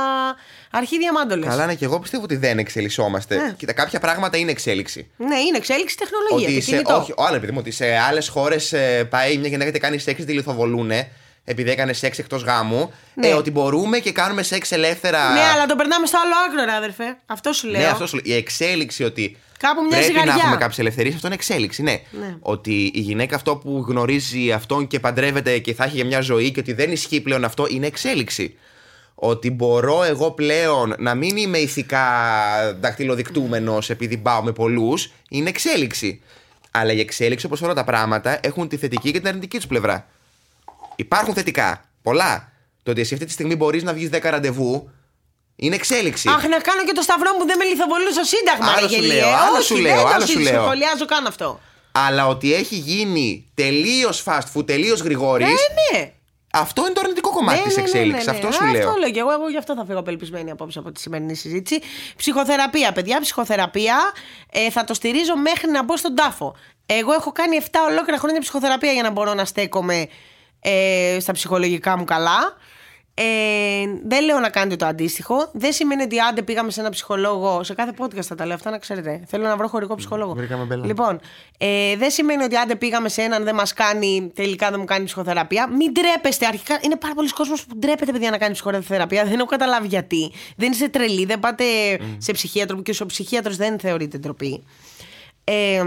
A: αρχή διαμάντολες.
B: Καλά, ναι, και εγώ πιστεύω ότι δεν εξελισσόμαστε.
A: Ναι.
B: Κοίτα, κάποια πράγματα είναι εξέλιξη.
A: Ναι, είναι εξέλιξη τεχνολογία.
B: Ότι
A: και
B: σε,
A: κινητό.
B: όχι, άλλο επειδή μου, ότι σε άλλες χώρες πάει μια γυναίκα και κάνει σεξ και τη λιθοβολούνε επειδή έκανε σεξ εκτός γάμου.
A: Ναι.
B: Ε, ότι μπορούμε και κάνουμε σεξ ελεύθερα.
A: Ναι, αλλά το περνάμε στο άλλο άκρο, ρε αδερφέ. Αυτό σου λέω.
B: Ναι, αυτό σου λέω. Η εξέλιξη ότι.
A: Κάπου μια
B: πρέπει
A: ζυγαριά.
B: να έχουμε κάποιες ελευθερίες, αυτό είναι εξέλιξη. Ναι.
A: Ναι.
B: Ότι η γυναίκα αυτό που γνωρίζει αυτόν και παντρεύεται και θα έχει για μια ζωή και ότι δεν ισχύει πλέον αυτό είναι εξέλιξη. Ότι μπορώ εγώ πλέον να μην είμαι ηθικά δακτυλοδεικτούμενος επειδή πάω με πολλούς, είναι εξέλιξη. Αλλά η εξέλιξη, όπως όλα τα πράγματα, έχουν τη θετική και την αρνητική τους πλευρά. Υπάρχουν θετικά. Πολλά. Το ότι εσύ αυτή τη στιγμή μπορείς να βγεις 10 ραντεβού είναι εξέλιξη.
A: Αχ, να κάνω και το σταυρό μου δεν με λιθοβολούν στο Σύνταγμα.
B: Άλλο
A: ρε
B: σου
A: γελίε.
B: λέω, άλλο
A: Όχι,
B: σου
A: δεν
B: λέω,
A: το
B: άλλο σου
A: συζητήσω,
B: λέω.
A: σχολιάζω καν αυτό.
B: Αλλά ότι έχει γίνει τελείως fast food, τελείως γρηγόρης.
A: Ε, ναι.
B: Αυτό είναι το αρνητικό κομμάτι
A: Ναι,
B: της
A: ναι, ναι,
B: εξέλιξης.
A: ναι, ναι.
B: Αυτό σου
A: Α,
B: λέω.
A: Αυτό λέω και εγώ. Εγώ γι' αυτό θα φύγω απελπισμένη απόψε από τη σημερινή συζήτηση. Ψυχοθεραπεία, παιδιά, ψυχοθεραπεία. Ε, θα το στηρίζω μέχρι να μπω στον τάφο. Εγώ έχω κάνει 7 ολόκληρα χρόνια ψυχοθεραπεία για να μπορώ να στέκομαι ε, στα ψυχολογικά μου καλά. Ε, δεν λέω να κάνετε το αντίστοιχο. Δεν σημαίνει ότι άντε πήγαμε σε ένα ψυχολόγο. Σε κάθε podcast θα τα λέω αυτά να ξέρετε. Θέλω να βρω χωρικό ψυχολόγο.
B: βρήκαμε μπέλα.
A: Λοιπόν, ε, δεν σημαίνει ότι άντε πήγαμε σε έναν, δεν μας κάνει, τελικά δεν μου κάνει ψυχοθεραπεία. Μην τρέπεστε. Αρχικά είναι πάρα πολλοί κόσμος που ντρέπεται, παιδιά, να κάνει ψυχοθεραπεία. Δεν έχω καταλάβει γιατί. Δεν είστε τρελοί, δεν πάτε σε ψυχίατρο που και ο ψυχίατρος δεν θεωρείται ντροπή. Ε,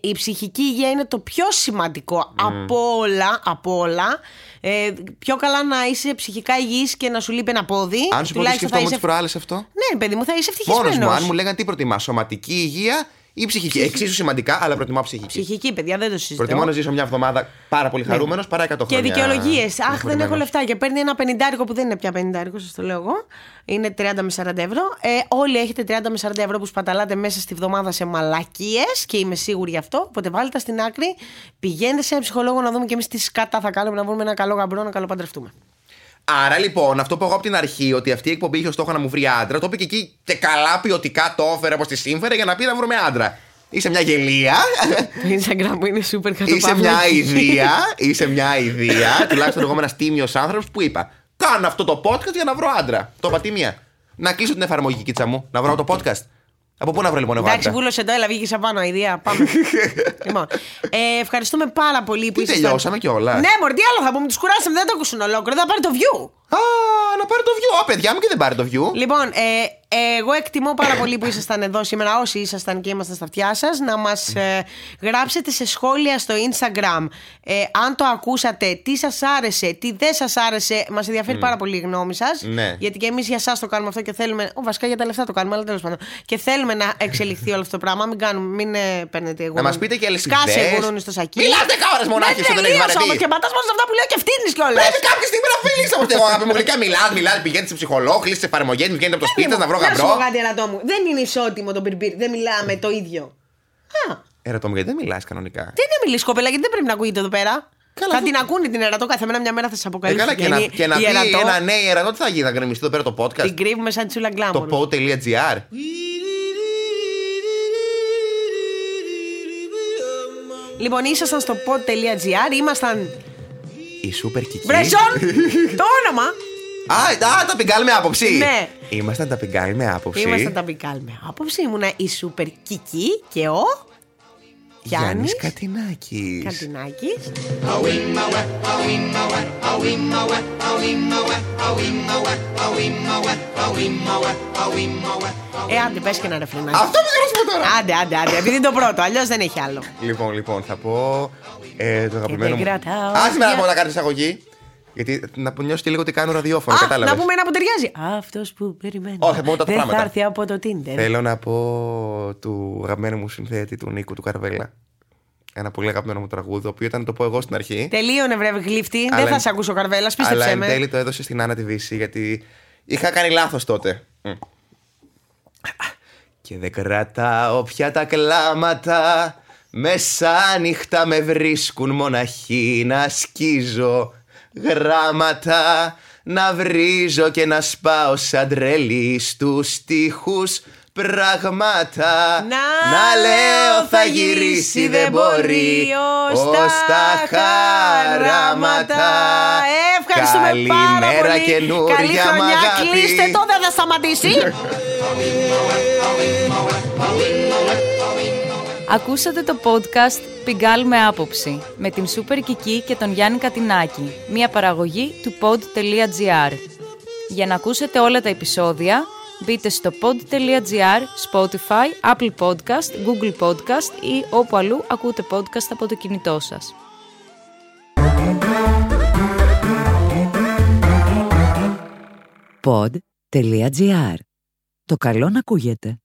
A: η ψυχική υγεία είναι το πιο σημαντικό από όλα, από όλα. Ε, πιο καλά να είσαι ψυχικά υγιής και να σου λείπει ένα πόδι.
B: Αν σου πω ότι
A: Τουλάχιστον θα
B: σκεφτόμουν τι
A: είσαι...
B: προάλλε αυτό.
A: Ναι, παιδί μου, θα είσαι
B: Μόνος
A: ευτυχισμένος.
B: μου, αν μου λέγανε τι προτιμά, σωματική υγεία ή ψυχική. Εξίσου σημαντικά, αλλά προτιμάω ψυχική.
A: Ψυχική, παιδιά, δεν το συζητώ.
B: Προτιμώ να ζήσω μια εβδομάδα πάρα πολύ χαρούμενος παρά 100 χρόνια.
A: Ναι. Και δικαιολογίες. Αχ, δεν έχω
B: συγχωρημένος.
A: λεφτά. Και παίρνει ένα πενιντάρικο που δεν είναι πια πενιντάρικο, σας το λέω εγώ. Είναι 30 με 40 ευρώ. Ε, όλοι έχετε 30 με 40 ευρώ που σπαταλάτε μέσα στη βδομάδα σε μαλακίες και είμαι σίγουρη γι' αυτό. Οπότε βάλτε τα στην άκρη. Πηγαίνετε σε ένα ψυχολόγο να δούμε και εμείς τι σκάτα θα κάνουμε να βρούμε ένα καλό γαμπρό να καλοπαντρευτούμε.
B: Άρα λοιπόν, αυτό που εγώ από την αρχή, ότι αυτή η εκπομπή είχε ως στόχο να μου βρει άντρα, το είπε και εκεί και καλά ποιοτικά το έφερε όπως τη σύμφερε για να πει να βρούμε άντρα. Είσαι μια γελία.
A: Το Instagram μου είναι super κάτω
B: είσαι μια ιδέα. Είσαι μια ιδέα. τουλάχιστον εγώ είμαι ένας τίμιος άνθρωπος που είπα: Κάνω αυτό το podcast για να βρω άντρα. Το είπα τίμια. Να κλείσω την εφαρμογή, κίτσα μου, να βρω το podcast. Από πού να βρω λοιπόν εγώ
A: Εντάξει,
B: άντρα.
A: βούλωσε το, έλα, βγήκε απάνω, ιδέα. Πάμε. λοιπόν, ε, ευχαριστούμε πάρα πολύ που
B: Τι
A: ήσασταν.
B: τελειώσαμε κιόλας.
A: Ναι, μωρ, τι άλλο θα πούμε, τους κουράσαμε, δεν το ακούσουν ολόκληρο, θα πάρει το view.
B: Α, να πάρει το view. Α, παιδιά μου και δεν πάρει το view.
A: Λοιπόν, ε, εγώ εκτιμώ πάρα πολύ που ήσασταν εδώ σήμερα, όσοι ήσασταν και ήμασταν στα αυτιά σας, να μας ε, γράψετε σε σχόλια στο Instagram ε, αν το ακούσατε, τι σας άρεσε, τι δεν σας άρεσε. Μας ενδιαφέρει πάρα πολύ η γνώμη σας.
B: Ναι.
A: Γιατί και εμείς για εσά το κάνουμε αυτό και θέλουμε. Ο, βασικά για τα λεφτά το κάνουμε, αλλά τέλος πάντων. Και θέλουμε να εξελιχθεί όλο αυτό το πράγμα. Μην, κάνουμε, μην ε, παίρνετε εγώ.
B: Να μας πείτε και άλλες
A: Σκάσε
B: ιδέες.
A: γουρούνι στο σακί.
B: Μιλάς 10 ώρες μονάχα, εσύ δεν έχεις βαρεθεί.
A: όμως και πατάς μόνο σε αυτά που λέω και φτύνεις κιόλας.
B: Πρέπει κάποια στιγμή να φύγεις από εγώ. Αγάπη μου γλυκά, μιλάς, μιλάς, πηγαίνεις σε ψυχολόγο, κλείσει τι εφαρμογές, βγαίνεις από το σπίτι σας να βρω
A: Να σου πω
B: γαμπρό.
A: κάτι Ανατόμου. Δεν είναι ισότιμο το μπιρμπίρ. Δεν μιλάμε το ίδιο. Α,
B: Ε, ρε, το μου, γιατί δεν μιλάς κανονικά;
A: δεν είναι μιλή κοπέλα γιατί δεν πρέπει να ακούγεται εδώ πέρα;
B: Καλά,
A: θα
B: αυτό-
A: την ακούνε την ερατό κάθε μέρα μια μέρα θα σα
B: Ε,
A: αποκαλύψει.
B: καλά, και να,
A: Γιατί
B: και να
A: η
B: πει
A: Ερατό
B: ένα ναι, η ερατό τι θα γίνει, θα γκρεμιστεί εδώ πέρα το podcast;
A: την κρύβουμε σαν τσούλα γκλάμορ.
B: Το pod.gr.
A: Λοιπόν, ήσασταν στο pod.gr, ήμασταν.
B: Η Super Kiki.
A: Μπρέσον! το όνομα!
B: Α, α, τα πιγκάλ με άποψη.
A: Ναι.
B: Ήμασταν τα πιγκάλ με άποψη.
A: Ήμασταν τα μπικάλ με άποψη. Ήμουνα η Σούπερ Κική και ο
B: Γιάννης
A: Γιάννης
B: Κατινάκης.
A: Καντινάκης. Ε, άντε, πες και ένα ρεφρενάκι.
B: Αυτό πήγα να σου πω τώρα.
A: Άντε, άντε, άντε. Επειδή είναι το πρώτο, αλλιώς δεν έχει άλλο.
B: Λοιπόν, λοιπόν, θα πω ε, το αγαπημένο
A: δεν
B: μου.
A: κρατάω
B: Άσε με να
A: μια-
B: πω να κάνει εισαγωγή. Γιατί να νιώσεις και λίγο ότι κάνω ραδιόφωνο,
A: Α,
B: κατάλαβες.
A: να πούμε ένα που ταιριάζει. Αυτός που περιμένει.
B: Όχι, θα πούμε τα
A: Δεν
B: πράγματα.
A: θα έρθει από το Tinder.
B: Θέλω να πω του αγαπημένου μου συνθέτη, του Νίκου του Καρβέλα. Ένα πολύ αγαπημένο μου τραγούδι, το οποίος ήταν να το πω εγώ στην αρχή.
A: Τελείωνε, βρε γλύφτη. Δεν
B: Αλλά
A: θα
B: εν-
A: σε ακούσω καρβέλα,
B: Αλλά
A: πίστεψε
B: εν
A: με.
B: τέλει το έδωσε στην Άννα τη Δύση, γιατί είχα κάνει λάθος τότε. Μμ. Και δεν κρατάω πια τα κλάματα Μεσάνυχτα με βρίσκουν μοναχή Να σκίζω γράμματα Να βρίζω και να σπάω σαν τρελή Στους στίχους πράγματα
A: Να
B: λέω θα γυρίσει δεν μπορεί
A: ως τα χαράματα. Ε, Ευχαριστούμε πάρα
B: Καλημέρα
A: πολύ.
B: καινούρια
A: Καλή
B: μ'
A: χρονιά,
B: αγάπη.
A: κλείστε το, δεν θα σταματήσει.
C: Ακούσατε το podcast «Πιγκάλ με άποψη» με την Σούπερ Κική και τον Γιάννη Κατινάκη, μια παραγωγή του pod.gr. Για να ακούσετε όλα τα επεισόδια, μπείτε στο pod.gr, Spotify, Apple Podcast, Google Podcast ή όπου αλλού ακούτε podcast από το κινητό σας.
D: pod.gr. Το καλό να ακούγεται.